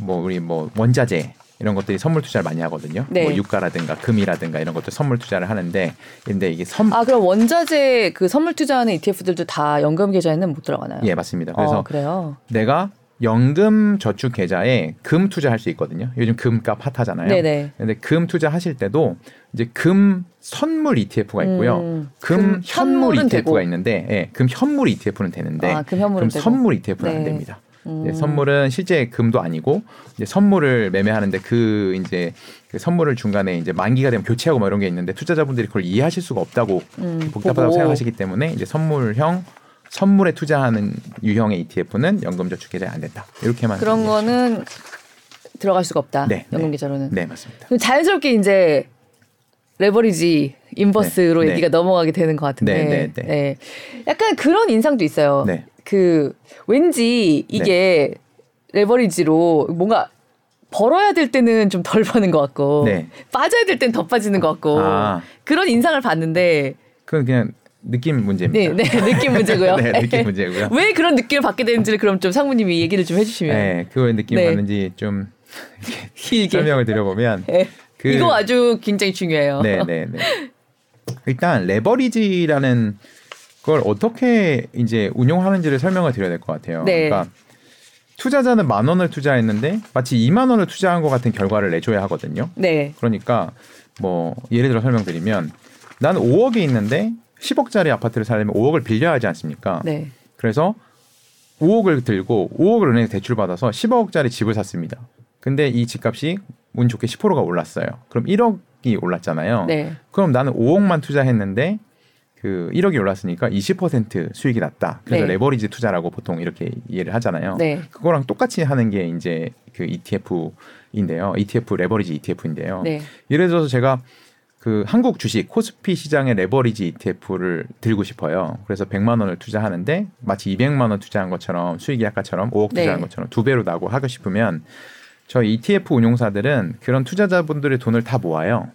뭐 우리 뭐 원자재 이런 것들이 선물 투자를 많이 하거든요. 네. 뭐 유가라든가 금이라든가 이런 것들 선물 투자를 하는데 근데 이게 선 아 그럼 원자재 그 선물 투자하는 ETF들도 다 연금 계좌에는 못 들어가나요? 예, 맞습니다. 그래서 어, 그래요. 내가 연금 저축 계좌에 금 투자할 수 있거든요. 요즘 금값 핫하잖아요. 네네. 근데 금 투자하실 때도 이제 금 선물 ETF가 있고요. 음, 금, 금 현물 ETF가 되고. 있는데, 예, 금 현물 ETF는 되는데, 아, 금 현물은 금. 선물 ETF는 네. 안 됩니다. 음. 선물은 실제 금도 아니고 이제 선물을 매매하는데 그 이제 그 선물을 중간에 이제 만기가 되면 교체하고 뭐 이런 게 있는데 투자자분들이 그걸 이해하실 수가 없다고 음, 복잡하다고. 생각하시기 때문에 이제 선물형 선물에 투자하는 유형의 ETF는 연금저축 계좌에 안 된다. 이렇게만 그런 거는 들어갈 수가 없다. 네, 연금 네. 계좌로는. 네 맞습니다. 그럼 자연스럽게 이제 레버리지 인버스로 네, 얘기가 넘어가게 되는 것 같은데. 네, 네, 네. 약간 그런 인상도 있어요. 네. 그 왠지 이게 레버리지로 뭔가 벌어야 될 때는 좀 덜 버는 것 같고 네. 빠져야 될 때는 더 빠지는 것 같고 아. 그런 인상을 봤는데 그건 그냥 느낌 문제입니다. 네, 네 느낌 문제고요. 네, 느낌 문제고요. 왜 그런 느낌을 받게 되는지를 그럼 좀 상무님이 얘기를 좀 해주시면 네, 그걸 느낌 네. 받는지 좀. 설명을 드려보면 네. 그- 이거 아주 굉장히 중요해요. 네, 네, 네. 일단 레버리지라는 걸 어떻게 이제 운용하는지를 설명을 드려야 될 것 같아요. 네. 그러니까 투자자는 만 원을 투자했는데 마치 2만 원을 투자한 것 같은 결과를 내줘야 하거든요. 네. 그러니까 뭐 예를 들어 설명드리면 나는 5억이 있는데 10억짜리 아파트를 살려면 5억을 빌려야 하지 않습니까? 네. 그래서 5억을 들고 5억을 은행에 대출 받아서 10억짜리 집을 샀습니다. 근데 이 집값이 운 좋게 10%가 올랐어요. 그럼 1억이 올랐잖아요. 네. 그럼 나는 5억만 투자했는데 그 1억이 올랐으니까 20% 수익이 났다. 그래서 네. 레버리지 투자라고 보통 이렇게 이해를 하잖아요. 네. 그거랑 똑같이 하는 게 이제 그 ETF인데요. ETF 레버리지 ETF인데요. 네. 예를 들어서 제가 그 한국 주식 코스피 시장의 레버리지 ETF를 들고 싶어요. 그래서 100만 원을 투자하는데 마치 200만 원 투자한 것처럼 수익이 아까처럼 5억 네. 투자한 것처럼 두 배로 나고 하고 싶으면 저희 ETF 운용사들은 그런 투자자분들의 돈을 다 모아요.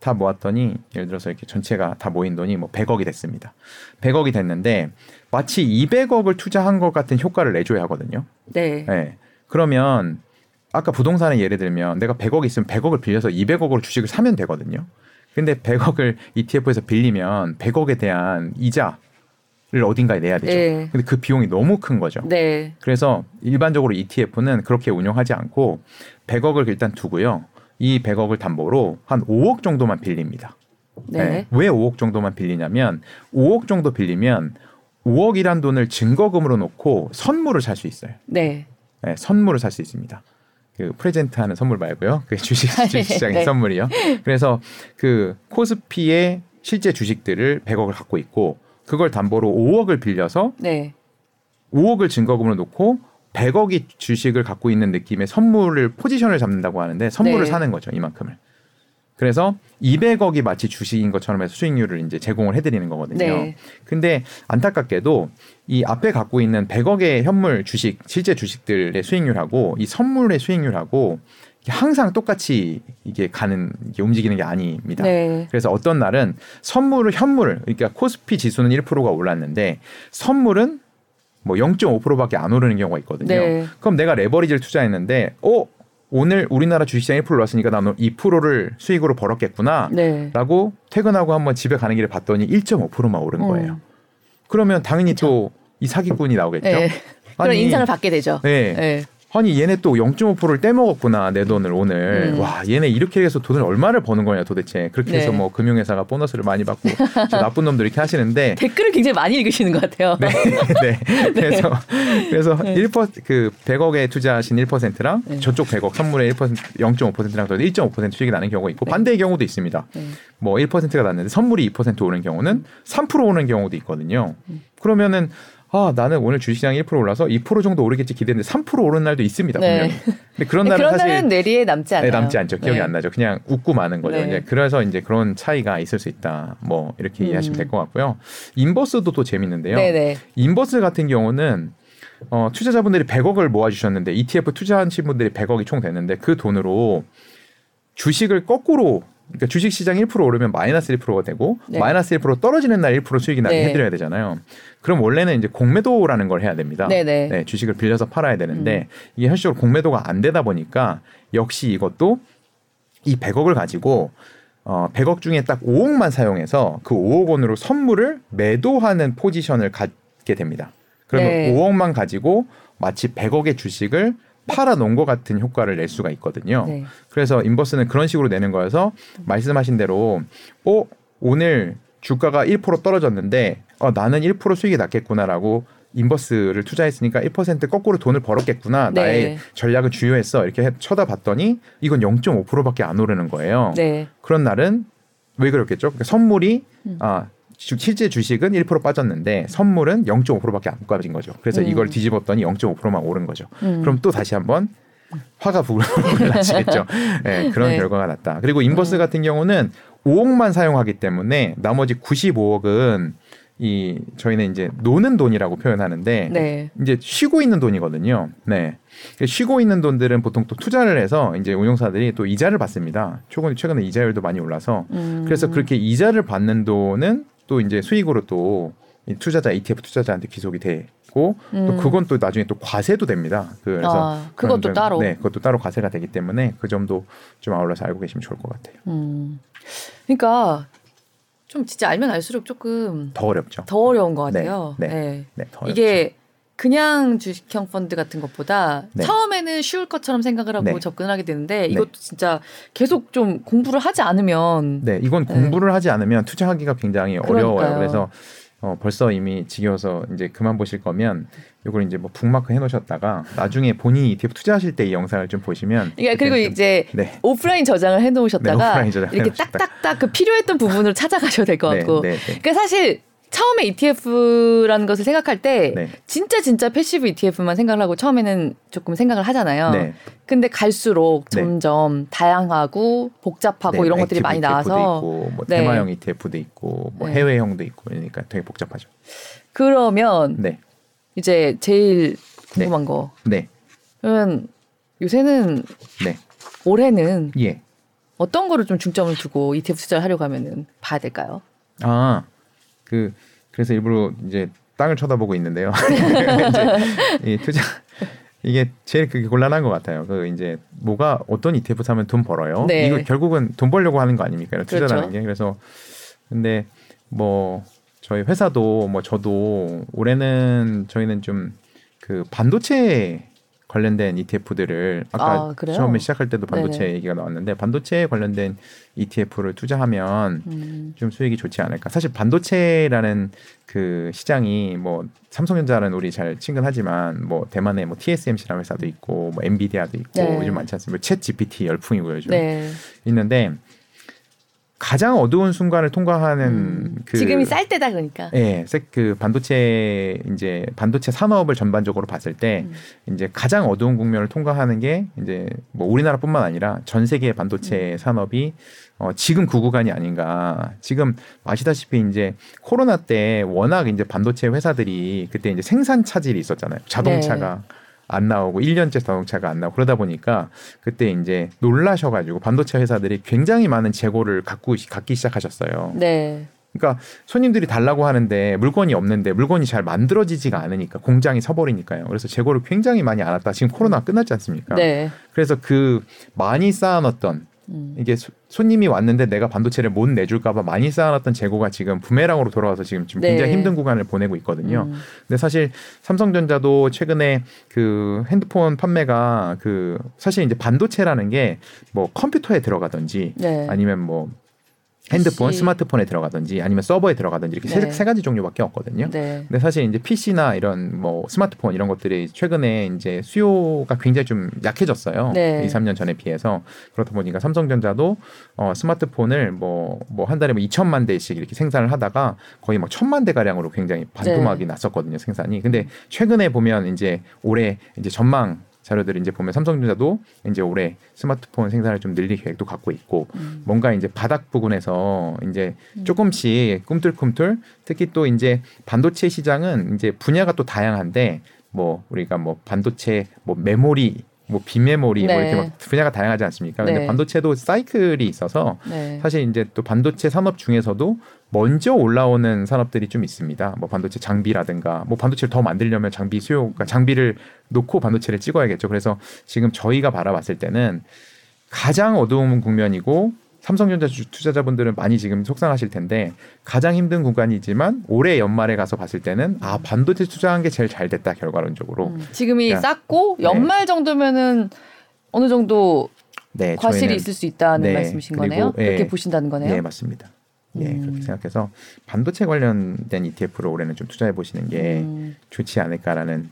다 모았더니 예를 들어서 이렇게 전체가 다 모인 돈이 뭐 100억이 됐습니다. 100억이 됐는데 마치 200억을 투자한 것 같은 효과를 내줘야 하거든요. 네. 네. 그러면 아까 부동산의 예를 들면 내가 100억 있으면 100억을 빌려서 200억으로 주식을 사면 되거든요. 근데 100억을 ETF에서 빌리면 100억에 대한 이자 를 어딘가에 내야 되죠. 네. 근데 그 비용이 너무 큰 거죠. 네. 그래서 일반적으로 ETF는 그렇게 운용하지 않고 100억을 일단 두고요. 이 100억을 담보로 한 5억 정도만 빌립니다. 네. 왜 5억 정도만 빌리냐면 5억 정도 빌리면 5억이란 돈을 증거금으로 놓고 선물을 살 수 있어요. 네. 네, 선물을 살 수 있습니다. 그 프레젠트하는 선물 말고요. 그 주식 주식시장의 네. 선물이요. 그래서 그 코스피의 실제 주식들을 100억을 갖고 있고 그걸 담보로 5억을 빌려서 네. 5억을 증거금으로 놓고 100억이 주식을 갖고 있는 느낌의 선물을 포지션을 잡는다고 하는데 선물을 네. 사는 거죠 이만큼을. 그래서 200억이 마치 주식인 것처럼 해서 수익률을 이제 제공을 해드리는 거거든요. 네. 근데 안타깝게도 이 앞에 갖고 있는 100억의 현물 주식, 실제 주식들의 수익률하고 이 선물의 수익률하고 항상 똑같이 이게 가는 이게 움직이는 게 아닙니다. 네. 그래서 어떤 날은 선물을 현물, 그러니까 코스피 지수는 1%가 올랐는데 선물은 뭐 0.5%밖에 안 오르는 경우가 있거든요. 네. 그럼 내가 레버리지를 투자했는데, 어 오늘 우리나라 주식시장 1% 올랐으니까 나는 2%를 수익으로 벌었겠구나. 네. 라고 퇴근하고 한번 집에 가는 길에 봤더니 1.5%만 오른 거예요. 음. 그러면 당연히 또 이 사기꾼이 나오겠죠. 네. 그런 아니, 인상을 받게 되죠. 네. 네. 아니 얘네 또 0.5%를 떼먹었구나 내 돈을 오늘 음. 와 얘네 이렇게 해서 돈을 얼마를 버는 거냐 도대체 그렇게 해서 네. 뭐 금융회사가 보너스를 많이 받고 저 나쁜 놈들 이렇게 하시는데 댓글을 굉장히 많이 읽으시는 것 같아요. 네, 네. 그래서 그래서 1%그 100억에 투자하신 1%랑 네. 저쪽 100억 선물의 1% 0.5%랑 더 1.5% 수익이 나는 경우가 있고 네. 반대의 경우도 있습니다. 네. 뭐 1%가 났는데 선물이 2% 오는 경우는 3% 오는 경우도 있거든요. 음. 그러면은 아 나는 오늘 주식시장 1% 올라서 2% 정도 오르겠지 기대했는데 3% 오른 날도 있습니다. 네. 분명히. 근데 그런 날은 그런 사실 날은 뇌리에 남지 않아요. 네, 남지 않죠. 기억이 네. 안 나죠. 그냥 웃고 마는 거죠. 네. 이제 그래서 이제 그런 차이가 있을 수 있다. 뭐 이렇게 음. 이해하시면 될 것 같고요. 인버스도 또 재밌는데요. 네네. 인버스 같은 경우는 어, 투자자분들이 100억을 모아주셨는데 ETF 투자하신 분들이 100억이 총 됐는데 그 돈으로 주식을 거꾸로 그러니까 주식 시장 1% 오르면 마이너스 1%가 되고 네. 마이너스 1% 떨어지는 날 1% 수익이 나게 네. 해드려야 되잖아요. 그럼 원래는 이제 공매도라는 걸 해야 됩니다. 네네. 음. 네, 주식을 빌려서 팔아야 되는데 이게 현실적으로 공매도가 안 되다 보니까 역시 이것도 이 100억을 가지고 어 100억 중에 딱 5억만 사용해서 그 5억 원으로 선물을 매도하는 포지션을 갖게 됩니다. 그러면 네. 5억만 가지고 마치 100억의 주식을 팔아 놓은 것 같은 효과를 낼 수가 있거든요. 네. 그래서 인버스는 그런 식으로 내는 거여서 말씀하신 대로 어 오늘 주가가 1% 떨어졌는데 어 나는 1% 수익이 났겠구나라고 인버스를 투자했으니까 1% 거꾸로 돈을 벌었겠구나 네. 나의 전략을 주요했어 이렇게 해- 쳐다봤더니 이건 0.5%밖에 안 오르는 거예요. 네. 그런 날은 왜 그렇겠죠? 그러니까 선물이 음. 아 주- 실제 주식은 1% 빠졌는데 선물은 0.5%밖에 안 빠진 거죠. 그래서 음. 이걸 뒤집었더니 0.5%만 오른 거죠. 음. 그럼 또 다시 한번 화가 부글부글 나시겠죠. 네, 그런 네. 결과가 났다. 그리고 인버스 음. 같은 경우는 5억만 사용하기 때문에 나머지 95억은 이 저희는 이제 노는 돈이라고 표현하는데 네. 이제 쉬고 있는 돈이거든요. 네. 쉬고 있는 돈들은 보통 또 투자를 해서 이제 운용사들이 또 이자를 받습니다. 최근 최근에 이자율도 많이 올라서 음. 그래서 그렇게 이자를 받는 돈은 또 이제 수익으로 또이 투자자 ETF 투자자한테 귀속이 되고 또 음. 그건 또 나중에 또 과세도 됩니다. 그래서 아, 그것도 점- 따로. 네, 그것도 따로 과세가 되기 때문에 그 점도 좀 아울러서 알고 계시면 좋을 것 같아요. 음. 그러니까 좀 진짜 알면 알수록 조금 더 어렵죠. 더 어려운 것 같아요. 네, 네. 네, 더 어렵죠. 이게 그냥 주식형 펀드 같은 것보다 네. 처음에는 쉬울 것처럼 생각을 하고 네. 접근을 하게 되는데 이것도 진짜 계속 좀 공부를 하지 않으면 네, 이건 네. 공부를 하지 않으면 투자하기가 굉장히 어려워요. 그러니까요. 그래서 어, 벌써 이미 지겨워서 이제 그만 보실 거면 이걸 이제 뭐 북마크 해놓으셨다가 나중에 본인이 ETF 투자하실 때 이 영상을 좀 보시면 그러니까 그리고 좀- 이제 네. 오프라인 저장을 네, 해놓으셨다가 오프라인 저장을 이렇게 해놓으셨다가. 딱딱딱 그 필요했던 부분을 찾아가셔야 될것 네, 같고 네, 네. 그러니까 사실 처음에 ETF라는 것을 생각할 때 네. 진짜 진짜 패시브 ETF만 생각을 하고 처음에는 조금 생각을 하잖아요. 네. 근데 갈수록 네. 점점 다양하고 복잡하고 네, 이런 것들이 많이 ETF도 나와서 있고, 뭐 네. 테마형 ETF도 있고 뭐 네. 해외형도 있고 그러니까 되게 복잡하죠. 그러면 네, 이제 제일 궁금한 거 네, 그러면 요새는 네, 올해는 예. 어떤 거를 좀 중점을 두고 ETF 투자를 하려고 하면은 봐야 될까요? 아, 그 그래서 일부러 이제 땅을 쳐다보고 있는데요. 이제 이 투자 이게 제일 그게 곤란한 것 같아요. 그 이제 뭐가 어떤 ETF 사면 돈 벌어요. 네. 이거 결국은 돈 벌려고 하는 거 아닙니까? 투자라는 그렇죠. 게 그래서 근데 뭐 저희 회사도 뭐 저도 올해는 저희는 좀 그 반도체 관련된 ETF들을 아까 아? 처음에 시작할 때도 반도체 네네. 얘기가 나왔는데 반도체 관련된 ETF를 투자하면 음. 좀 수익이 좋지 않을까. 사실 반도체라는 그 시장이 뭐 삼성전자는 우리 잘 친근하지만 뭐 대만에 뭐 TSMC라는 회사도 있고 뭐 엔비디아도 있고 네. 요즘 많지 않습니까? 챗 GPT 열풍이고요 요즘 네. 있는데 가장 어두운 순간을 통과하는 음. 그 지금이 쌀 때다 그러니까. 예, 색- 그 반도체 이제 반도체 산업을 전반적으로 봤을 때 음. 이제 가장 어두운 국면을 통과하는 게 이제 뭐 우리나라뿐만 아니라 전 세계 반도체 음. 산업이 어 지금 그 구간이 아닌가. 지금 아시다시피 이제 코로나 때 워낙 이제 반도체 회사들이 그때 이제 생산 차질이 있었잖아요. 자동차가 네. 안 나오고 1년째 자동차가 안 나오고 그러다 보니까 그때 이제 놀라셔가지고 반도체 회사들이 굉장히 많은 재고를 갖고 갖기 시작하셨어요. 네. 그러니까 손님들이 달라고 하는데 물건이 없는데 물건이 잘 만들어지지가 않으니까 공장이 서버리니까요. 그래서 재고를 굉장히 많이 안 왔다. 지금 코로나 끝났지 않습니까? 네. 그래서 그 많이 쌓아놨던 음. 이게 소- 손님이 왔는데 내가 반도체를 못 내줄까봐 많이 쌓아놨던 재고가 지금 부메랑으로 돌아와서 지금 좀 네. 굉장히 힘든 구간을 보내고 있거든요. 음. 근데 사실 삼성전자도 최근에 그 핸드폰 판매가 그 사실 이제 반도체라는 게 뭐 컴퓨터에 들어가든지 네. 아니면 뭐 핸드폰, PC. 스마트폰에 들어가든지 아니면 서버에 들어가든지 이렇게 세, 네. 세 가지 종류밖에 없거든요. 네. 근데 사실 이제 PC나 이런 뭐 스마트폰 이런 것들이 최근에 이제 수요가 굉장히 좀 약해졌어요. 네. 2, 3년 전에 비해서 그렇다 보니까 삼성전자도 어 스마트폰을 뭐 뭐 한 달에 뭐 2천만 대씩 이렇게 생산을 하다가 거의 뭐 천만 대 가량으로 굉장히 반토막이 네. 났었거든요, 생산이. 근데 최근에 보면 이제 올해 이제 전망 자료들 이제 보면 삼성전자도 이제 올해 스마트폰 생산을 좀 늘릴 계획도 갖고 있고 음. 뭔가 이제 바닥 부근에서 이제 조금씩 꿈틀꿈틀 특히 또 이제 반도체 시장은 이제 분야가 또 다양한데 뭐 우리가 뭐 반도체 뭐 메모리 뭐 비메모리 뭐 네. 이렇게 막 분야가 다양하지 않습니까? 근데 네. 반도체도 사이클이 있어서 네. 사실 이제 또 반도체 산업 중에서도 먼저 올라오는 산업들이 좀 있습니다. 뭐 반도체 장비라든가 뭐 반도체를 더 만들려면 장비 수요, 그러니까 장비를 놓고 반도체를 찍어야겠죠. 그래서 지금 저희가 바라봤을 때는 가장 어두운 국면이고 삼성전자 주- 투자자분들은 많이 지금 속상하실 텐데 가장 힘든 구간이지만 올해 연말에 가서 봤을 때는 아 반도체 투자한 게 제일 잘 됐다 결과론적으로 음. 지금이 그냥- 쌌고 연말 정도면은 어느 정도 네 과실이 저희는 있을 수 있다는 네, 말씀이신 그리고, 거네요. 예. 그렇게 보신다는 거네요. 네 맞습니다. 예 음. 그렇게 생각해서 반도체 관련된 ETF를 올해는 좀 투자해 보시는 게 음. 좋지 않을까라는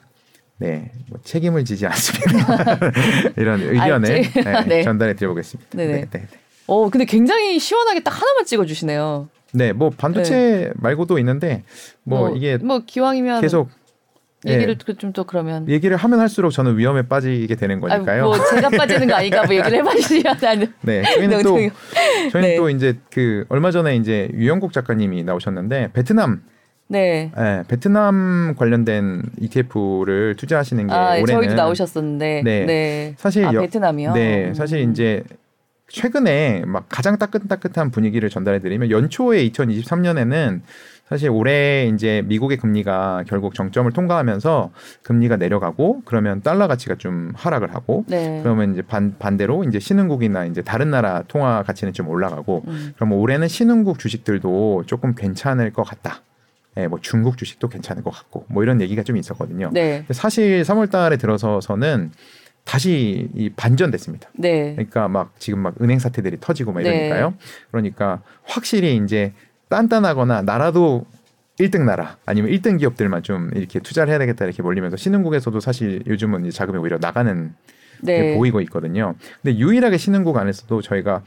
네, 뭐 책임을 지지 않습니다. 이런 의견을 알지? 네, 네. 전달해 드려보겠습니다. 네네. 네, 네, 네. 어, 근데 굉장히 시원하게 딱 하나만 찍어주시네요. 네, 뭐 반도체 말고도 있는데 뭐, 이게 뭐 기왕이면 계속 얘기를 예, 좀더 그러면 얘기를 하면 할수록 저는 위험에 빠지게 되는 거니까요. 뭐 제가 빠지는 거 아닌가 뭐 얘기를 해봐주시면 나는 네, 저희는 또. 저희는 네. 또 이제 그 얼마 전에 이제 유영국 작가님이 나오셨는데 베트남 네. 예, 베트남 관련된 ETF를 투자하시는 게 아, 올해는 저희도 나오셨었는데 네. 네. 사실 아, 여- 베트남이요. 네, 음. 사실 이제 최근에 막 가장 따끈따끈한 분위기를 전달해 드리면 연초에 2023년에는 사실 올해 이제 미국의 금리가 결국 정점을 통과하면서 금리가 내려가고 그러면 달러 가치가 좀 하락을 하고 네. 그러면 이제 반, 반대로 이제 신흥국이나 이제 다른 나라 통화 가치는 좀 올라가고 음. 그럼 올해는 신흥국 주식들도 조금 괜찮을 것 같다. 예, 뭐 중국 주식도 괜찮을 것 같고 뭐 이런 얘기가 좀 있었거든요. 네. 사실 3월 달에 들어서서는 다시 이 반전됐습니다. 네. 그러니까 막 지금 막 은행 사태들이 터지고 막 네. 이러니까요. 그러니까 확실히 이제 단단하거나 나라도 1등 나라 아니면 1등 기업들만 좀 이렇게 투자를 해야 되겠다 이렇게 몰리면서 신흥국에서도 사실 요즘은 이제 자금이 오히려 나가는 게 네. 보이고 있거든요. 근데 유일하게 신흥국 안에서도 저희가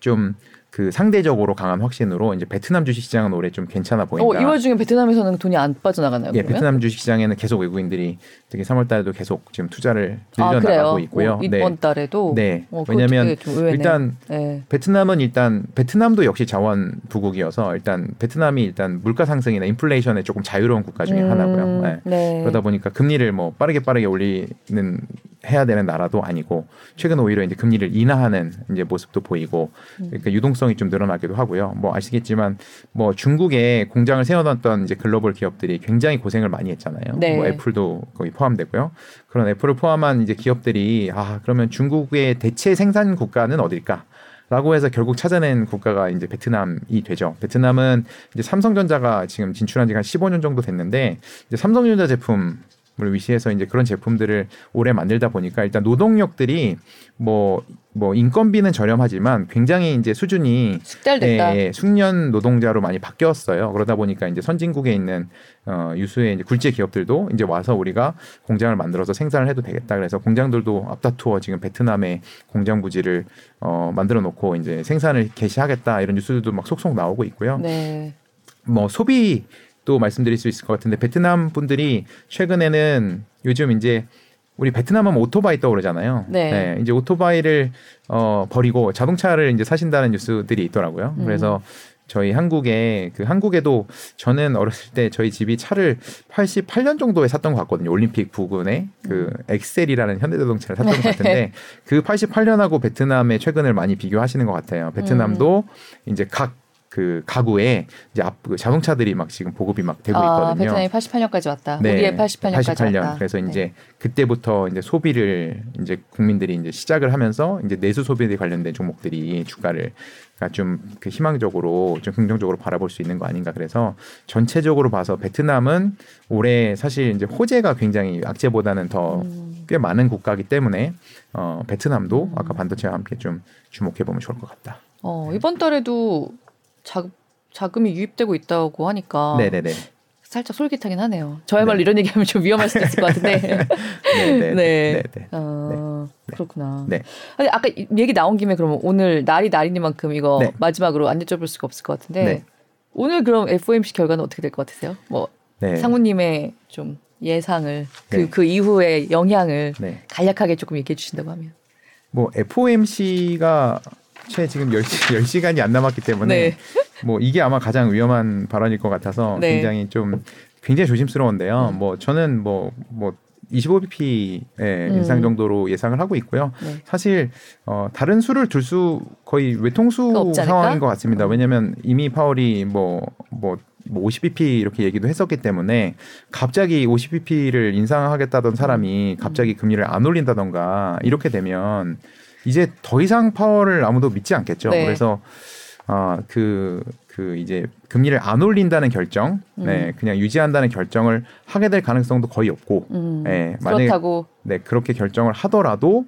좀 그 상대적으로 강한 확신으로 이제 베트남 주식 시장은 올해 좀 괜찮아 보인다. 어, 이 와중에 베트남에서는 돈이 안 빠져나가나요? 예, 그러면? 베트남 주식 시장에는 계속 외국인들이 특히 3월 달에도 계속 지금 투자를 아, 늘려 그래요? 나가고 있고요. 어, 이번 달에도. 네. 어, 왜냐면. 일단 네. 베트남은 일단 베트남도 역시 자원 부국이어서 일단 베트남이 일단 물가 상승이나 인플레이션에 조금 자유로운 국가 중에 음, 하나고요. 네. 네. 그러다 보니까 금리를 뭐 빠르게 빠르게 올리는 해야 되는 나라도 아니고 최근 오히려 이제 금리를 인하하는 이제 모습도 보이고 음. 그러니까 유동성 이 좀 늘어나기도 하고요. 뭐 아시겠지만 뭐 중국에 공장을 세워놨던 이제 글로벌 기업들이 굉장히 고생을 많이 했잖아요. 네. 뭐 애플도 거의 포함되고요. 그런 애플을 포함한 이제 기업들이 아 그러면 중국의 대체 생산 국가는 어딜까? 라고 해서 결국 찾아낸 국가가 이제 베트남이 되죠. 베트남은 이제 삼성전자가 지금 진출한 지가 한 15년 정도 됐는데 이제 삼성전자 제품 을 위시해서 이제 그런 제품들을 오래 만들다 보니까 일단 노동력들이 뭐, 뭐 인건비는 저렴하지만 굉장히 이제 수준이 숙달됐다. 예, 예, 숙련 노동자로 많이 바뀌었어요. 그러다 보니까 이제 선진국에 있는 어, 유수의 이제 굴제 기업들도 이제 와서 우리가 공장을 만들어서 생산을 해도 되겠다. 그래서 공장들도 앞다투어 지금 베트남에 공장 부지를 어, 만들어 놓고 이제 생산을 개시하겠다 이런 뉴스들도 막 속속 나오고 있고요. 네. 뭐 소비 도 말씀드릴 수 있을 것 같은데 베트남 분들이 최근에는 요즘 이제 우리 베트남 하면 오토바이 떠오르잖아요. 네. 이제 오토바이를 어 버리고 자동차를 이제 사신다는 뉴스들이 있더라고요. 음. 그래서 저희 한국에 그 한국에도 저는 어렸을 때 저희 집이 차를 88년 정도에 샀던 것 같거든요. 올림픽 부근에 그 음. 엑셀이라는 현대자동차를 샀던 것 같은데 그 88년하고 베트남의 최근을 많이 비교하시는 것 같아요. 베트남도 이제 각 그 가구에 이제 앞그 자동차들이 막 지금 보급이 막 되고 아, 있거든요. 베트남이 88년까지 왔다. 우리의 88년까지 88년. 왔다. 그래서 네. 이제 그때부터 이제 소비를 이제 국민들이 이제 시작을 하면서 이제 내수 소비에 관련된 종목들이 주가를 좀그 희망적으로 좀 긍정적으로 바라볼 수 있는 거 아닌가 그래서 전체적으로 봐서 베트남은 올해 사실 이제 호재가 굉장히 악재보다는 더꽤 음. 많은 국가이기 때문에 어 베트남도 아까 반도체와 함께 좀 주목해 보면 좋을 것 같다. 어, 이번 달에도 자, 자금이 유입되고 있다고 하니까 네네네. 살짝 솔깃하긴 하네요. 저야말로 네. 이런 얘기하면 좀 위험할 수도 있을 것 같은데. 네네. 네. 네네. 어, 그렇구나. 네. 아니, 아까 이- 얘기 나온 김에 그러면 오늘 날이 날이니만큼 이거 네. 마지막으로 안 여쭤볼 수가 없을 것 같은데 네. 오늘 그럼 FOMC 결과는 어떻게 될 것 같으세요? 뭐 네. 상무님의 좀 예상을 그, 네. 그 이후의 영향을 네. 간략하게 조금 얘기해 주신다고 하면. 뭐 FOMC가 채 지금 10시, 10시 간이 안 남았기 때문에 네. 뭐 이게 아마 가장 위험한 발언일 것 같아서 네. 굉장히 좀 굉장히 조심스러운데요. 뭐 저는 뭐뭐 25bp의 음. 인상 정도로 예상을 하고 있고요. 네. 사실 어 다른 수를 둘 수 거의 외통수? 상황인 것 같습니다. 음. 왜냐하면 이미 파월이 뭐뭐 뭐 50bp 이렇게 얘기도 했었기 때문에 갑자기 50bp를 인상하겠다던 사람이 갑자기 금리를 안 올린다던가 이렇게 되면 이제 더 이상 파월을 아무도 믿지 않겠죠. 네. 그래서 아그그 그 이제 금리를 안 올린다는 결정, 네 음. 그냥 유지한다는 결정을 하게 될 가능성도 거의 없고, 음, 네 만약에 그렇다고 네 그렇게 결정을 하더라도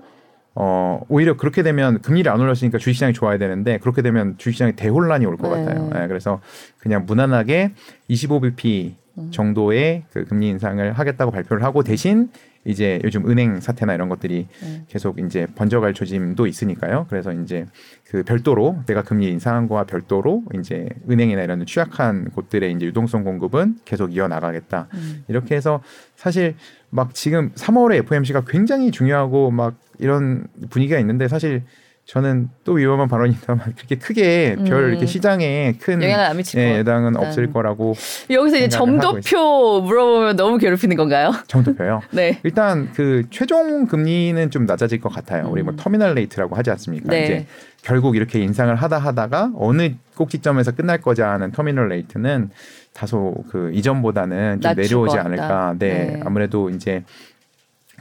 어 오히려 그렇게 되면 금리를 안 올렸으니까 주식시장이 좋아야 되는데 그렇게 되면 주식시장에 대혼란이 올것 네. 같아요. 네, 그래서 그냥 무난하게 25bp 음. 정도의 그 금리 인상을 하겠다고 발표를 하고 대신 이제 요즘 은행 사태나 이런 것들이 음. 계속 이제 번져갈 조짐도 있으니까요. 그래서 이제 그 별도로 내가 금리 인상한 거와 별도로 이제 은행이나 이런 취약한 곳들의 이제 유동성 공급은 계속 이어 나가겠다. 음. 이렇게 해서 사실 막 지금 3월에 FOMC가 굉장히 중요하고 막 이런 분위기가 있는데 사실 저는 또 위험한 발언이다만 그렇게 크게 별 음. 이렇게 시장에 큰 영향을 예, 같다. 없을 거라고 여기서 이제 점도표 물어보면 너무 괴롭히는 건가요? 점도표요. 네. 일단 그 최종 금리는 좀 낮아질 것 같아요. 우리 뭐 음. terminal rate라고 하지 않습니까? 네. 이제 결국 이렇게 인상을 하다 하다가 어느 꼭지점에서 끝날 거다 하는 terminal rate는 다소 그 이전보다는 좀 내려오지. 않을까. 네. 네. 아무래도 이제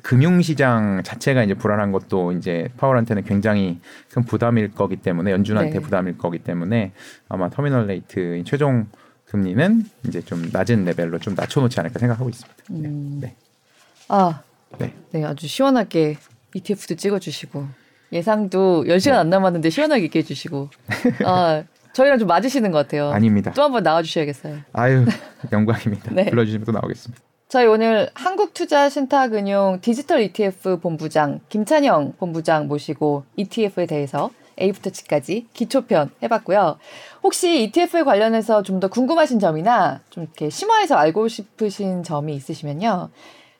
금융시장 자체가 이제 불안한 것도 이제 파월한테는 굉장히 큰 부담일 거기 때문에 연준한테 네. 부담일 거기 때문에 아마 terminal rate 최종 금리는 이제 좀 낮은 레벨로 좀 낮춰놓지 않을까 생각하고 있습니다. 음. 네. 아, 네. 네, 아주 시원하게 ETF도 찍어주시고 예상도 10시간 안 남았는데 시원하게 얘기해 주시고 아, 저희랑 좀 맞으시는 것 같아요. 아닙니다. 또 한 번 나와주셔야겠어요. 아유 영광입니다. 네. 불러주시면 또 나오겠습니다. 저희 오늘 한국투자신탁운용 디지털 ETF 본부장 김찬영 본부장 모시고 ETF에 대해서 A부터 Z까지 기초편 해봤고요. 혹시 ETF에 관련해서 좀 더 궁금하신 점이나 좀 이렇게 심화해서 알고 싶으신 점이 있으시면요.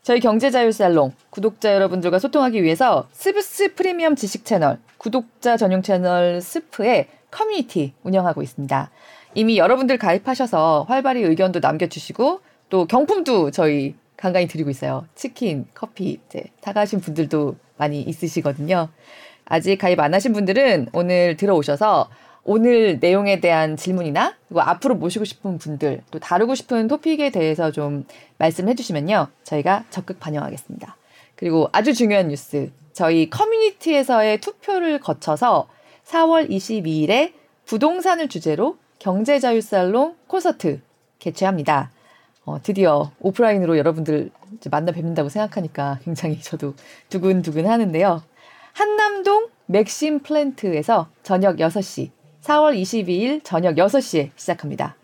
저희 경제자유살롱 구독자 여러분들과 소통하기 위해서 스브스 프리미엄 지식 채널 구독자 전용 채널 스프에 커뮤니티 운영하고 있습니다. 이미 여러분들 가입하셔서 활발히 의견도 남겨주시고 또 경품도 저희 간간히 드리고 있어요. 치킨, 커피 이제 사가신 분들도 많이 있으시거든요. 아직 가입 안 하신 분들은 오늘 들어오셔서 오늘 내용에 대한 질문이나 그리고 앞으로 모시고 싶은 분들 또 다루고 싶은 토픽에 대해서 좀 말씀해 주시면요. 저희가 적극 반영하겠습니다. 그리고 아주 중요한 뉴스. 저희 커뮤니티에서의 투표를 거쳐서 4월 22일에 부동산을 주제로 경제자율살롱 콘서트 개최합니다. 어, 드디어 오프라인으로 여러분들 만나 뵙는다고 생각하니까 굉장히 저도 두근두근 하는데요. 한남동 맥심 플랜트에서 저녁 6시, 4월 22일 저녁 6시에 시작합니다.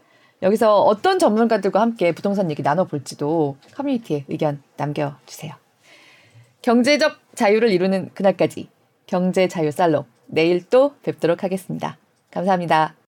여기서 어떤 전문가들과 함께 부동산 얘기 나눠볼지도 커뮤니티에 의견 남겨주세요. 경제적 자유를 이루는 그날까지 경제 자유 살롱 내일 또 뵙도록 하겠습니다. 감사합니다.